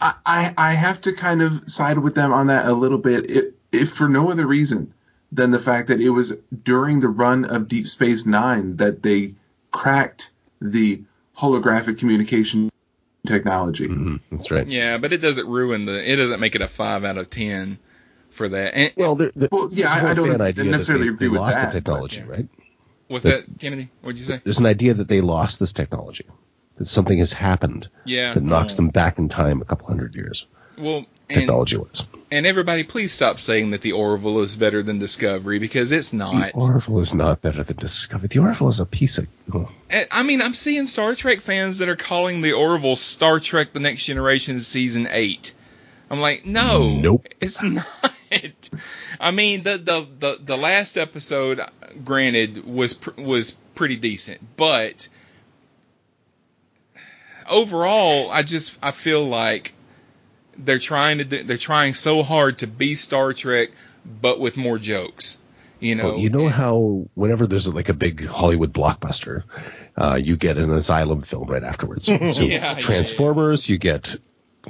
I, I have to kind of side with them on that a little bit, if, if for no other reason than the fact that it was during the run of Deep Space Nine that they cracked the holographic communication technology.
Mm-hmm. That's right.
Yeah, but it doesn't ruin the. It doesn't make it a five out of ten for that. And,
well, there, there,
well, yeah, I, I don't necessarily
they,
agree
they
with
lost
that.
The technology,
but,
yeah. right?
What's that, that, Kennedy? What'd you say?
There's an idea that they lost this technology. That something has happened.
Yeah.
That knocks oh. them back in time a couple hundred years.
Well,
technology wise.
And everybody, please stop saying that the Orville is better than Discovery because it's not.
The Orville is not better than Discovery. The Orville is a piece of. Oh.
I mean, I'm seeing Star Trek fans that are calling the Orville Star Trek: The Next Generation season eight. I'm like, no,
nope,
it's not. I mean, the, the the the last episode, granted, was was pretty decent, but overall, I just I feel like they're trying to do, they're trying so hard to be Star Trek, but with more jokes. You know,
well, you know how whenever there's like a big Hollywood blockbuster, uh, you get an asylum film right afterwards. *laughs* So
yeah,
Transformers,
yeah,
you get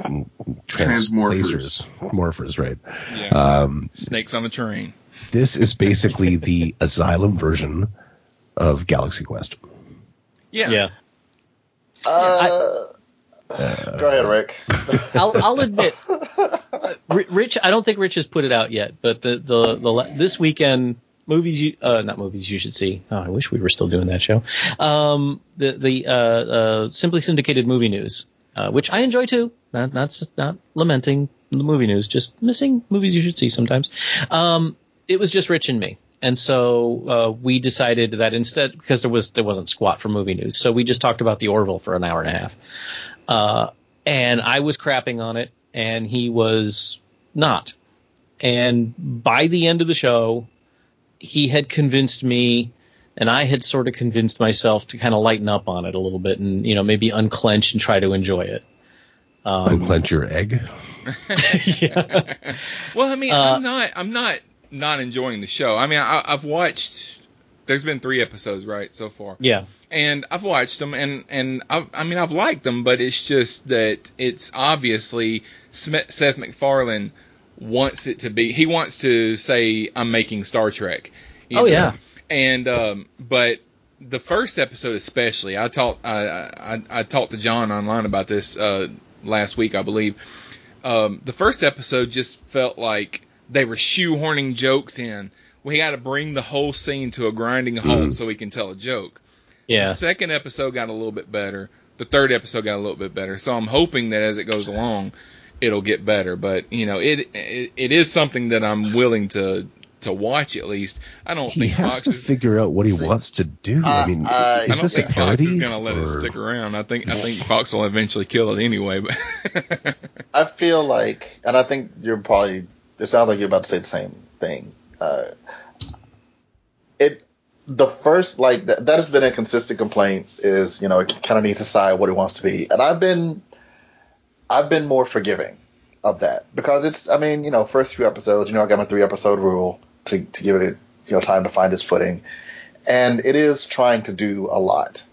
um, Transmorphers, morphers, right?
Yeah.
Um,
Snakes on a train.
This is basically the *laughs* asylum version of Galaxy Quest.
Yeah.
Yeah.
Uh, uh, *sighs* go ahead, Rick. *laughs*
I'll, I'll admit, *laughs* Rich. I don't think Rich has put it out yet, but the the, the this weekend movies you uh, not movies you should see. Oh, I wish we were still doing that show. Um, the the uh, uh, simply syndicated movie news, uh, which I enjoy too. Not not not lamenting the movie news, just missing movies you should see sometimes. Um, it was just Rich and me. And so uh, we decided that instead, because there was there wasn't squat for movie news, so we just talked about the Orville for an hour and a half. Uh, and I was crapping on it, and he was not. And by the end of the show, he had convinced me, and I had sort of convinced myself to kind of lighten up on it a little bit, and you know maybe unclench and try to enjoy it.
Um, unclench your egg.
yeah. *laughs* *laughs* well, I mean, uh, I'm not. I'm not not enjoying the show. I mean, I, I've watched. There's been three episodes, right, so far.
Yeah.
And I've watched them, and and I've, I mean, I've liked them, but it's just that it's obviously Seth MacFarlane wants it to be. He wants to say, "I'm making Star Trek."
oh know? yeah.
And um, but the first episode especially, I talked I, I, I talked to John online about this uh, last week, I believe. Um, the first episode just felt like they were shoehorning jokes in. We got to bring the whole scene to a grinding halt mm. so we can tell a joke.
Yeah.
The second episode got a little bit better. The third episode got a little bit better. So I'm hoping that as it goes along, it'll get better. But you know, it it, it is something that I'm willing to to watch at least. I don't
he
think
has
Fox
to
is,
figure out what he wants to do. Uh, I mean,
uh,
is
I
this
think
a
Fox is
going
to let
or...
it stick around. I think I think Fox will eventually kill it anyway. But *laughs*
I feel like, and I think you're probably it sounds like you're about to say the same thing. Uh, it the first like th- that has been a consistent complaint is you know it kind of needs to decide what it wants to be, and I've been I've been more forgiving of that because it's I mean you know first few episodes you know I got my three episode rule to to give it you know time to find its footing, and it is trying to do a lot.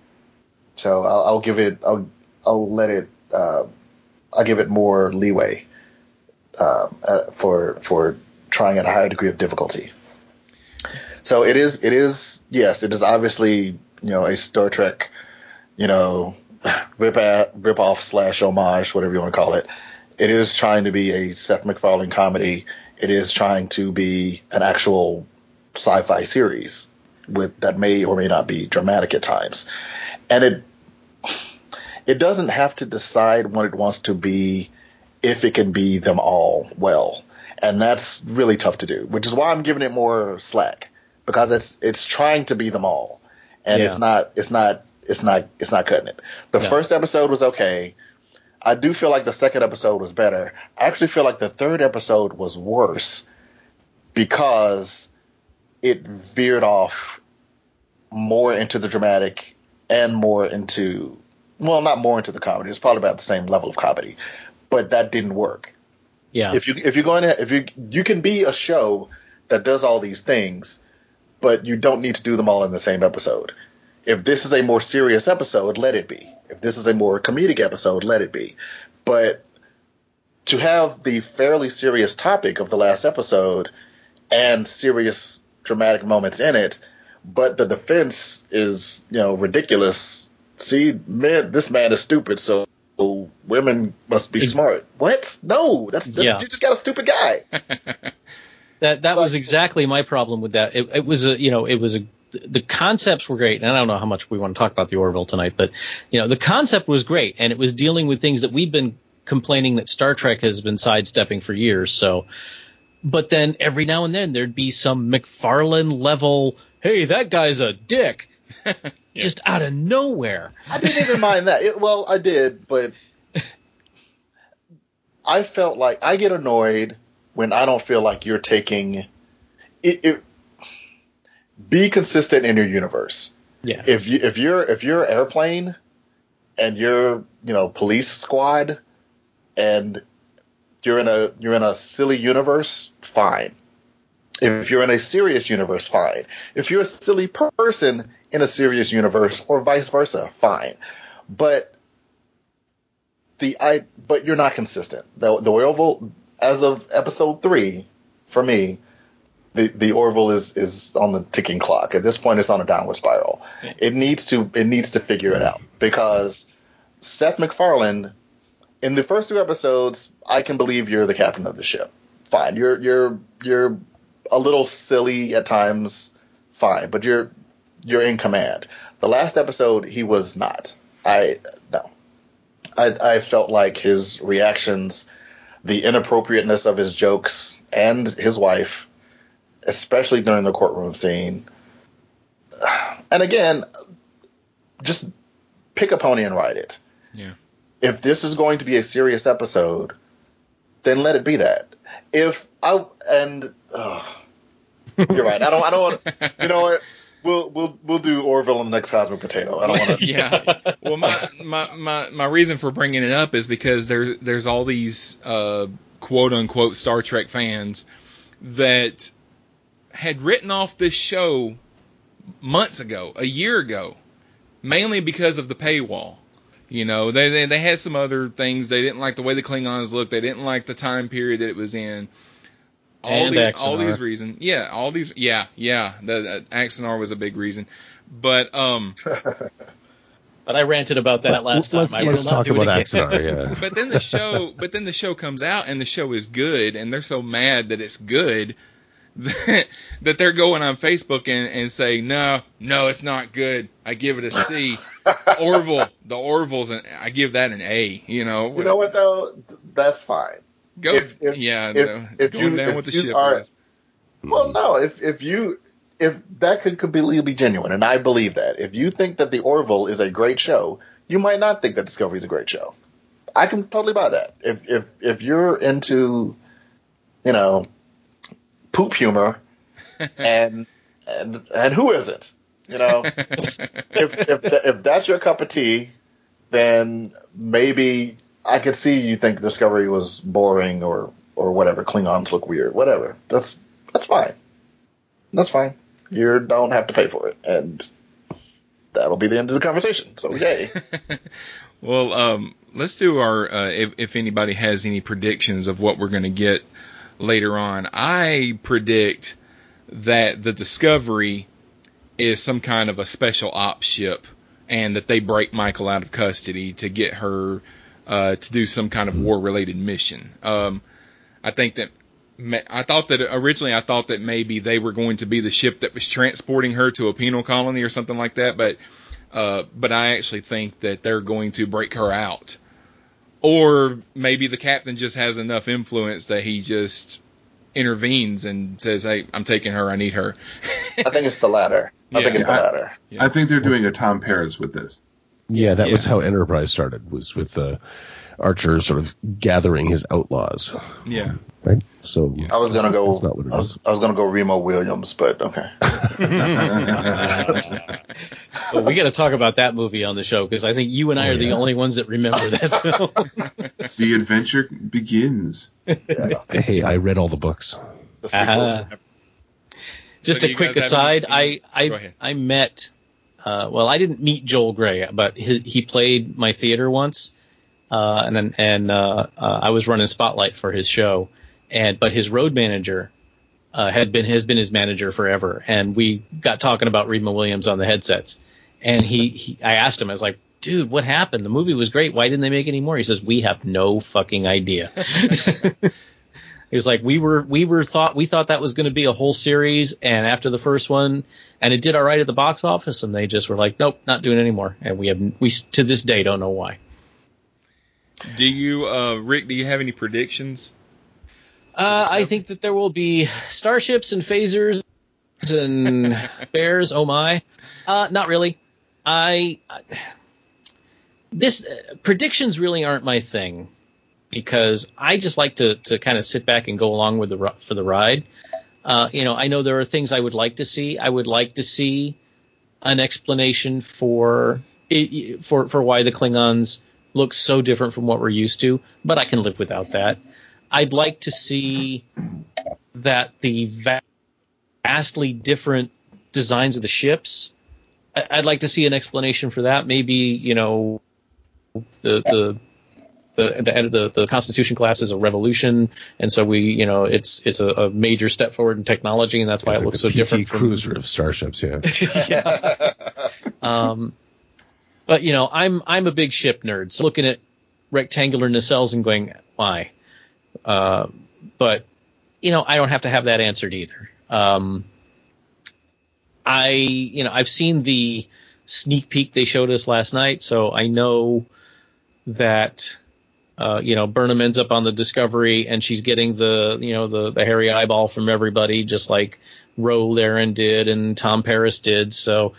So I'll, I'll give it I'll I'll let it uh, I'll give it more leeway um, uh, for for trying at a higher degree of difficulty. So it is it is yes it is obviously you know a Star Trek you know rip at, rip off slash homage whatever you want to call it. It is trying to be a Seth MacFarlane comedy. It is trying to be an actual sci-fi series with that may or may not be dramatic at times, and it it doesn't have to decide what it wants to be if it can be them all well. And that's really tough to do, which is why I'm giving it more slack because it's it's trying to be them all, and yeah. it's not it's not it's not it's not cutting it. The no. first episode was okay. I do feel like the second episode was better. I actually feel like the third episode was worse because it veered off more into the dramatic and more into well, not more into the comedy. It's probably about the same level of comedy, but that didn't work.
Yeah.
If you if you're going to if you you can be a show that does all these things, but you don't need to do them all in the same episode. If this is a more serious episode, let it be. If this is a more comedic episode, let it be. But to have the fairly serious topic of the last episode and serious dramatic moments in it, but the defense is, you know, ridiculous. See, man, this man is stupid, so women must be smart. What? No, that's, that's yeah. you just got a stupid guy. *laughs*
that that was exactly my problem with that. It, it was a, you know, it was a the concepts were great, and I don't know how much we want to talk about the Orville tonight, but you know, the concept was great, and it was dealing with things that we've been complaining that Star Trek has been sidestepping for years. So, but then every now and then there'd be some MacFarlane level, hey, that guy's a dick, *laughs* yeah. just out of nowhere.
I didn't even mind that. It, well, I did, but I felt like I get annoyed when I don't feel like you're taking it, it be consistent in your universe.
Yeah.
If you if you're if you're airplane and you're you know police squad and you're in a you're in a silly universe, fine. If you're in a serious universe, fine. If you're a silly person in a serious universe, or vice versa, fine. But the I but you're not consistent. The the Orville as of episode three, for me, the the Orville is is on the ticking clock. At this point, it's on a downward spiral. It needs to it needs to figure it out because Seth MacFarlane in the first two episodes, I can believe you're the captain of the ship. Fine. You're you're you're a little silly at times. Fine, but you're you're in command. The last episode, he was not. I no. I I felt like his reactions, the inappropriateness of his jokes, and his wife, especially during the courtroom scene. And again, just pick a pony and ride it.
Yeah
if this is going to be a serious episode, then let it be that. If I and uh, you're right, I don't, I don't want. You know what? We'll we'll we'll do Orville in the next Cosmic Potato. I don't want to. *laughs*
yeah. Well, my, my my my reason for bringing it up is because there's there's all these uh, quote unquote Star Trek fans that had written off this show months ago, a year ago, mainly because of the paywall. You know, they, they they had some other things. They didn't like the way the Klingons looked. They didn't like the time period that it was in. All
and
these, all these reasons. Yeah, all these. Yeah, yeah. The, the Axanar was a big reason, but um. *laughs*
but I ranted about that last
time.
Let's,
let's talk about Axanar. Yeah. *laughs*
but then the show, but then the show comes out and the show is good, and they're so mad that it's good that *laughs* that they're going on Facebook and, and say, no, no, it's not good. I give it a C. *laughs* Orville, the Orville's, an, I give that an A. You know.
You know what though? That's fine.
Go. If, if, yeah. If, if you, down with the ship. Are,
well, no. If if you if that could completely be genuine, and I believe that, if you think that the Orville is a great show, you might not think that Discovery is a great show. I can totally buy that. If if if you're into, you know, poop humor, *laughs* and and and who isn't? You know, *laughs* if if if that's your cup of tea, then maybe I could see you think Discovery was boring or or whatever. Klingons look weird, whatever. That's that's fine. That's fine. You don't have to pay for it, and that'll be the end of the conversation. So yay. *laughs*
well, um, let's do our uh, if, if anybody has any predictions of what we're going to get later on. I predict that the Discovery is some kind of a special ops ship and that they break Michael out of custody to get her uh, to do some kind of war related mission. Um, I think that I thought that originally I thought that maybe they were going to be the ship that was transporting her to a penal colony or something like that, but uh, but I actually think that they're going to break her out or maybe the captain just has enough influence that he just intervenes and says, "Hey, I'm taking her. I need her." *laughs*
I think it's the latter. I yeah. think it's the latter.
I think they're doing a Tom Paris with this.
Yeah, that yeah. was how Enterprise started. Was with uh, Archer sort of gathering his outlaws.
Yeah.
Right. So
I was gonna go.
That's not what it
I was,
is.
I was gonna go Remo Williams, but okay. *laughs* *laughs*
Well, we got to talk about that movie on the show because I think you and I
Oh,
are the only ones that remember that *laughs* film.
The adventure begins.
Yeah.
Hey, I read all the books.
The.
Uh-huh. Just
So
a quick aside, I I. I met. Uh, well, I didn't meet Joel Grey, but he, he played my theater once, uh, and and uh, uh, I was running spotlight for his show, and but his road manager uh, had been has been his manager forever, and we got talking about Remo Williams on the headsets, and he, he I asked him, I was like, dude, what happened? The movie was great. Why didn't they make any more? He says, we have no fucking idea. *laughs* He was like, we were we were thought we thought that was going to be a whole series, and after the first one, and it did all right at the box office, and they just were like, nope, not doing anymore, and we have we to this day don't know why.
Do you, uh, Rick? Do you have any predictions?
Uh, I think that there will be starships and phasers and *laughs* bears. Oh my! Uh, not really. I, I this uh, predictions really aren't my thing because I just like to to kind of sit back and go along with the for the ride. Uh, you know, I know there are things I would like to see. I would like to see an explanation for it, for for why the Klingons look so different from what we're used to, but I can live without that. I'd like to see that the vastly different designs of the ships. I- I'd like to see an explanation for that. Maybe you know the the the the, the, the Constitution class is a revolution, and so we you know it's it's a, a major step forward in technology, and that's why
It's
it
like
looks
the
so different
PT
from
cruiser of starships. Yeah. *laughs* *laughs*
yeah. Um, but you know, I'm I'm a big ship nerd. So looking at rectangular nacelles and going, why? Uh, but you know, I don't have to have that answered either. Um, I you know, I've seen the sneak peek they showed us last night, so I know that. Uh, you know, Burnham ends up on the Discovery, and she's getting the, you know, the the hairy eyeball from everybody, just like Ro Laren did and Tom Paris did. So,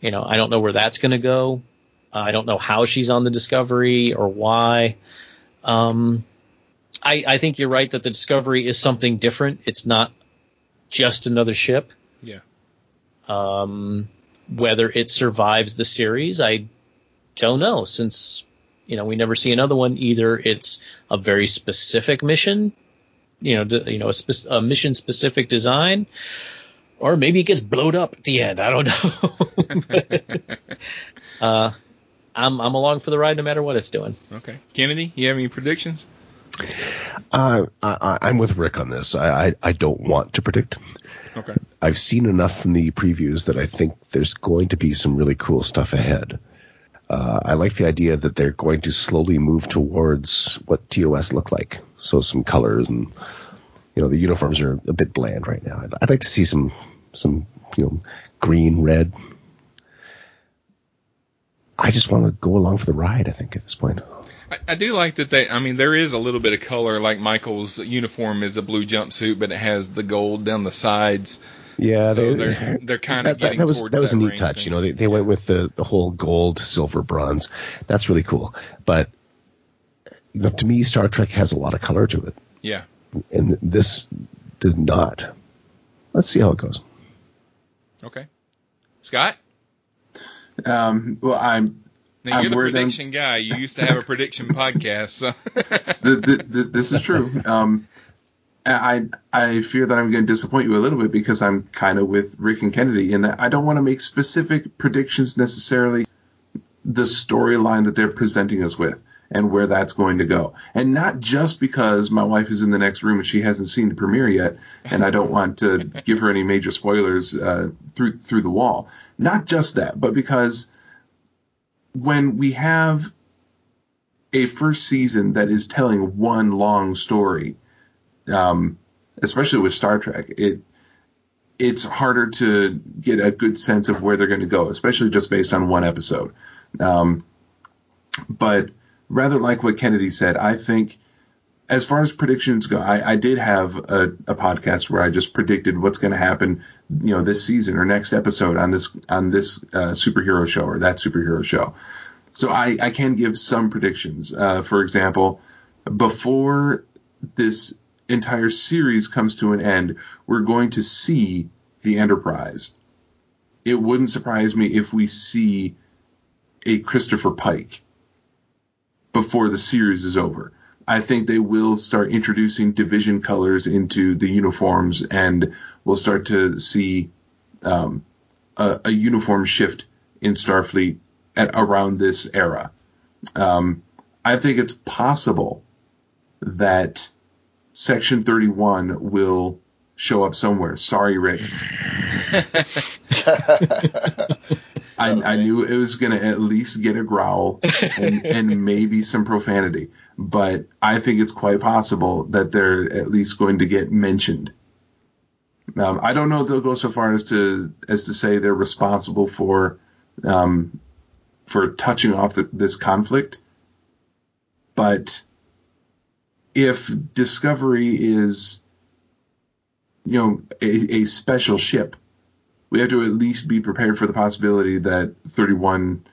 you know, I don't know where that's going to go. Uh, I don't know how she's on the Discovery or why. Um, I, I think you're right that the Discovery is something different. It's not just another ship.
Yeah.
Um, whether it survives the series, I don't know. Since you know we never see another one, either it's a very specific mission, you know, d- you know, a, spec- a mission specific design, or maybe it gets blown up at the end. I don't know. *laughs* uh, I'm I'm along for the ride no matter what it's doing.
Okay. Kennedy, you have any predictions?
Uh, I, I'm with Rick on this. I, I, I don't want to predict.
Okay.
I've seen enough from the previews that I think there's going to be some really cool stuff ahead. Uh, I like the idea that they're going to slowly move towards what TOS look like. So some colors and you know the uniforms are a bit bland right now. I'd, I'd like to see some some you know green, red. I just want to go along for the ride. I think at this point.
I, I do like that they. I mean, there is a little bit of color. Like Michael's uniform is a blue jumpsuit, but it has the gold down the sides.
Yeah,
So
they,
they're- they're *laughs* kinda
that, that-
getting
that was
towards
that was a neat touch.
thing.
You know, they, they went with the the whole gold, silver, bronze. That's really cool. But you know, to me, Star Trek has a lot of color to it,
Yeah.
and this does not. Let's see how it goes.
Okay. Scott,
Um, well, I'm
now you're the
I'm-
prediction guy. You used to have a prediction podcast. So.
th- th- th- this is true. Um, I I fear that I'm going to disappoint you a little bit because I'm kind of with Rick and Kennedy in that I don't want to make specific predictions necessarily. The storyline that they're presenting us with and where that's going to go, and not just because my wife is in the next room and she hasn't seen the premiere yet, and I don't want to *laughs* give her any major spoilers uh, through through the wall. Not just that, but because when we have a first season that is telling one long story, um, especially with Star Trek, it it's harder to get a good sense of where they're going to go, especially just based on one episode. Um, but rather like what Kennedy said, I think as far as predictions go, I, I did have a, a podcast where I just predicted what's going to happen, you know, this season or next episode on this on this uh, superhero show or that superhero show. so I, I can give some predictions. Uh, for example, before this entire series comes to an end, we're going to see the Enterprise. It wouldn't surprise me if we see a Christopher Pike before the series is over. I think they will start introducing division colors into the uniforms, and we'll start to see um, a, a, uniform shift in Starfleet at around this era. Um, I think it's possible that Section 31 will show up somewhere. Sorry, Rick. *laughs* *laughs* I, I, knew it was going to at least get a growl and, *laughs* and, maybe some profanity, but I think it's quite possible that they're at least going to get mentioned. Um, I don't know if they'll go so far as to as to say they're responsible for um, for touching off the, this conflict, but if Discovery is you know a, a special ship we have to at least be prepared for the possibility that 31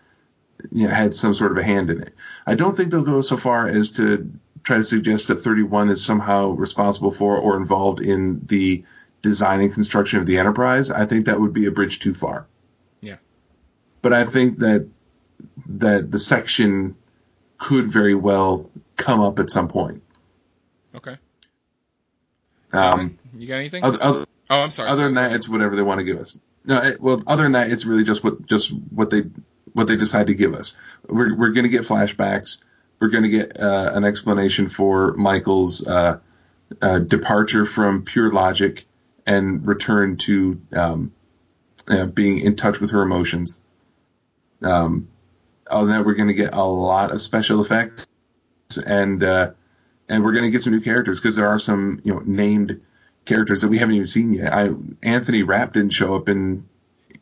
you know, had some sort of a hand in it. I don't think they'll go so far as to try to suggest that 31 is somehow responsible for or involved in the design and construction of the Enterprise. I think that would be a bridge too far.
Yeah.
But I think that that the section could very well come up at some point.
Okay.
Um,
you got anything?
Other,
Oh, I'm sorry.
Other than that, it's whatever they want to give us. No, it, well, other than that, it's really just what just what they what they decide to give us. We're we're going to get flashbacks. We're going to get uh, an explanation for Michael's uh, uh, departure from pure logic and return to um, uh, being in touch with her emotions. Um, other than that, we're going to get a lot of special effects, and uh, and we're going to get some new characters because there are some you know named characters that we haven't even seen yet. I Anthony Rapp didn't show up in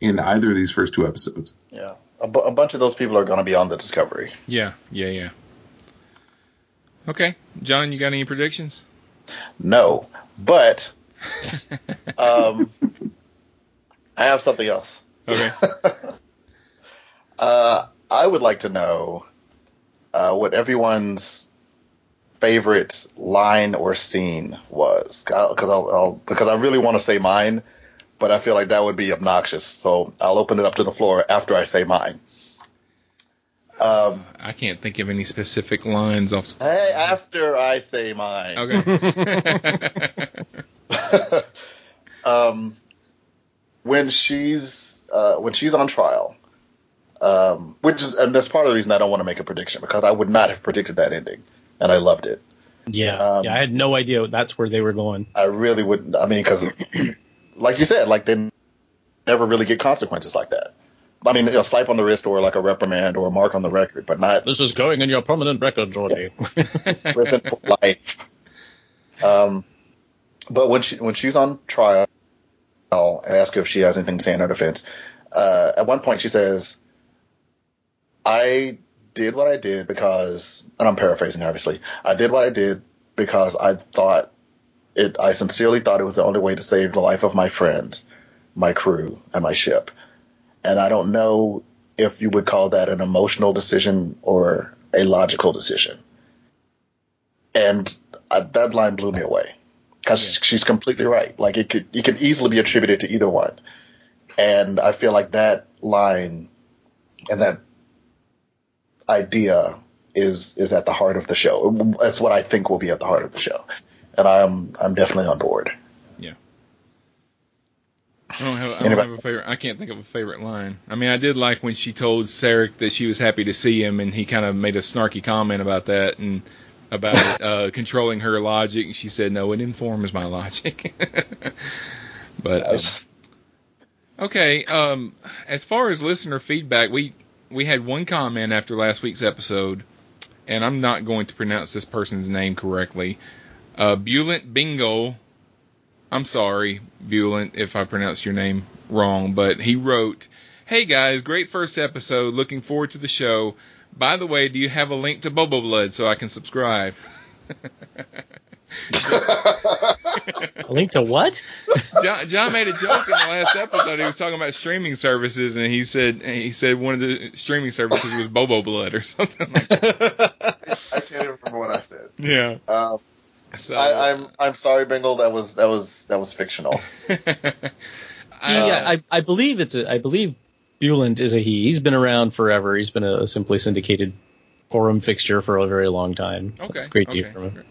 in either of these first two episodes.
Yeah, a, bu- a bunch of those people are going to be on the Discovery.
Yeah, yeah, yeah. Okay, John, you got any predictions?
No, but *laughs* um, I have something else.
Okay. *laughs*
uh, I would like to know uh, what everyone's favorite line or scene was because I'll, I'll, because I really want to say mine, but I feel like that would be obnoxious. So I'll open it up to the floor after I say mine. Um,
I can't think of any specific lines off.
The- hey, after I say mine.
Okay. *laughs* *laughs*
um, when she's uh, when she's on trial, um, which is and that's part of the reason I don't want to make a prediction because I would not have predicted that ending and I loved it.
Yeah, um, yeah, I had no idea that's where they were going.
I really wouldn't. I mean, because, *clears throat* like you said, like they never really get consequences like that. I mean, a slap on the wrist or like a reprimand or a mark on the record, but not.
This is going in your permanent record, Geordi.
prison for life. Um, but when she when she's on trial, I'll ask her if she has anything to say in her defense. Uh, at one point, she says, "I did what I did because, and I'm paraphrasing obviously, I did what I did because I thought it, I sincerely thought it was the only way to save the life of my friends, my crew, and my ship. And I don't know if you would call that an emotional decision or a logical decision. And I, that line blew me away because yeah. she's completely right. Like it could, it could easily be attributed to either one. And I feel like that line and that idea is is at the heart of the show. That's what I think will be at the heart of the show, and I'm I'm definitely on board.
Yeah. I don't have, I don't have a favorite. I can't think of a favorite line. I mean, I did like when she told Sarek that she was happy to see him, and he kind of made a snarky comment about that and about *laughs* uh, controlling her logic. And she said, "No, it informs my logic." *laughs* but um, okay, um, as far as listener feedback, we we had one comment after last week's episode, and I'm not going to pronounce this person's name correctly. Uh, Bulent Bingo. I'm sorry, Bulent, if I pronounced your name wrong, but he wrote, Hey guys, great first episode. Looking forward to the show. By the way, do you have a link to Bobo Blood so I can subscribe? *laughs*
a link to what?
John, John made a joke in the last episode. He was talking about streaming services, and he said he said one of the streaming services was Bobo Blood or something like that.
I can't even remember what I said.
Yeah.
Um,
So
I, I'm I'm sorry, Bingle. That was that was that was fictional. *laughs*
yeah, I, I believe it's a. I believe Buland is a he. He's been around forever. He's been a simply syndicated forum fixture for a very long time. So
Okay,
it's great to
okay.
hear from him.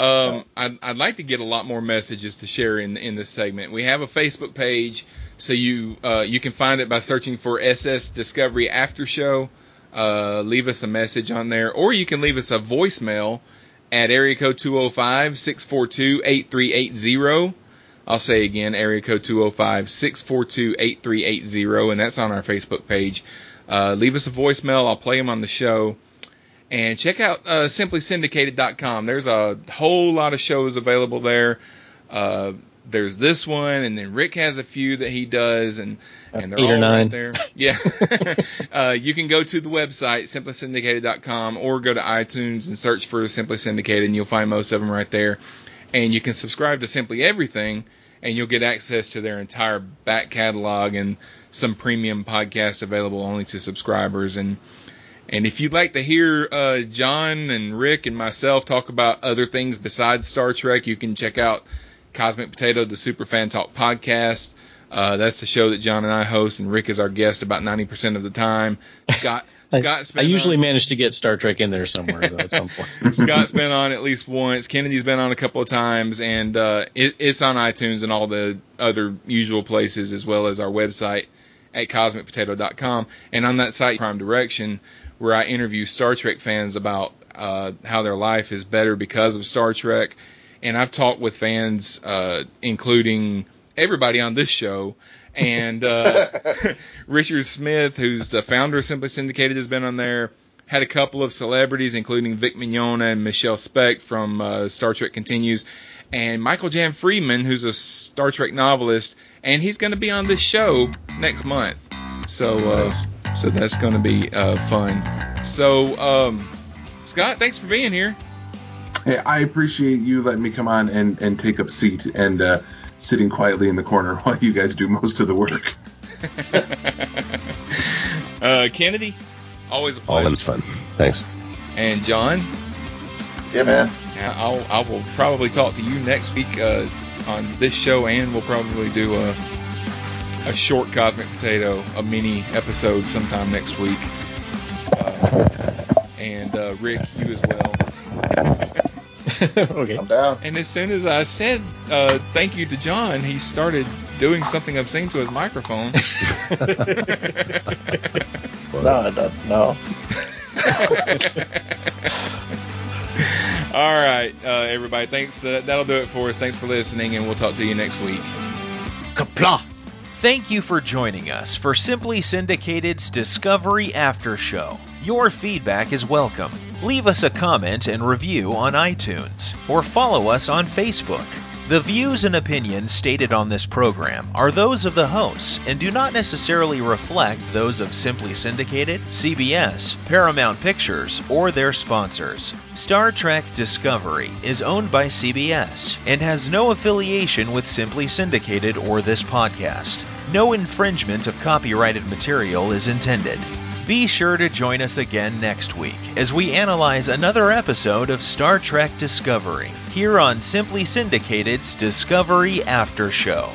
Um, I'd, I'd like to get a lot more messages to share in in this segment. We have a Facebook page, so you uh, you can find it by searching for SS Discovery After Show. Uh, leave us a message on there, or you can leave us a voicemail at area code 205-642-8380. I'll say again, area code 205-642-8380, and that's on our Facebook page. Uh, leave us a voicemail. I'll play them on the show. And check out uh, simplysyndicated.com. There's a whole lot of shows available there. Uh, there's this one, and then Rick has a few that he does, and and they're
Eight nine.
right there. Yeah, *laughs* uh, you can go to the website simplysyndicated.com or go to iTunes and search for Simply Syndicated, and you'll find most of them right there. And you can subscribe to Simply Everything, and you'll get access to their entire back catalog and some premium podcasts available only to subscribers. And and if you'd like to hear uh, John and Rick and myself talk about other things besides Star Trek, you can check out Cosmic Potato, the Super Fan Talk podcast. Uh, that's the show that John and I host, and Rick is our guest about 90% of the time. *laughs* Scott.
I,
Scott's
I usually
on,
manage to get Star Trek in there somewhere though, at some point. *laughs*
Scott's been on at least once. Kennedy's been on a couple of times, and uh, it, it's on iTunes and all the other usual places, as well as our website at cosmicpotato.com. And on that site, Prime Direction, where I interview Star Trek fans about uh, how their life is better because of Star Trek. And I've talked with fans, uh, including everybody on this show. And uh, *laughs* Richard Smith, who's the founder of Simply Syndicated, has been on there. Had a couple of celebrities, including Vic Mignogna and Michele Specht from uh, Star Trek Continues, and Michael Jan Friedman, who's a Star Trek novelist, and he's going to be on this show next month. So, uh, so that's going to be uh, fun. So, um, Scott, thanks for being here.
Hey, I appreciate you letting me come on and, and take up seat and uh, sitting quietly in the corner *laughs* while you guys do most of the work. *laughs*
uh, Kennedy, always a
All
pleasure.
them's fun. Thanks.
And John,
Yeah, man.
I'll I will probably talk to you next week uh, on this show, and we'll probably do a a short cosmic potato, a mini episode sometime next week. Uh, and uh, Rick, you as well. *laughs*
okay.
I'm down.
And as soon as I said uh, thank you to John, he started doing something obscene to his microphone. *laughs*
No, I don't. No. *laughs*
All right, uh, everybody. Thanks. Uh, that'll do it for us. Thanks for listening, and we'll talk to you next week.
Qapla'.
Thank you for joining us for Simply Syndicated's Discovery After Show. Your feedback is welcome. Leave us a comment and review on iTunes or follow us on Facebook. The views and opinions stated on this program are those of the hosts and do not necessarily reflect those of Simply Syndicated, CBS, Paramount Pictures, or their sponsors. Star Trek Discovery is owned by CBS and has no affiliation with Simply Syndicated or this podcast. No infringement of copyrighted material is intended. Be sure to join us again next week as we analyze another episode of Star Trek Discovery here on Simply Syndicated's Discovery After Show.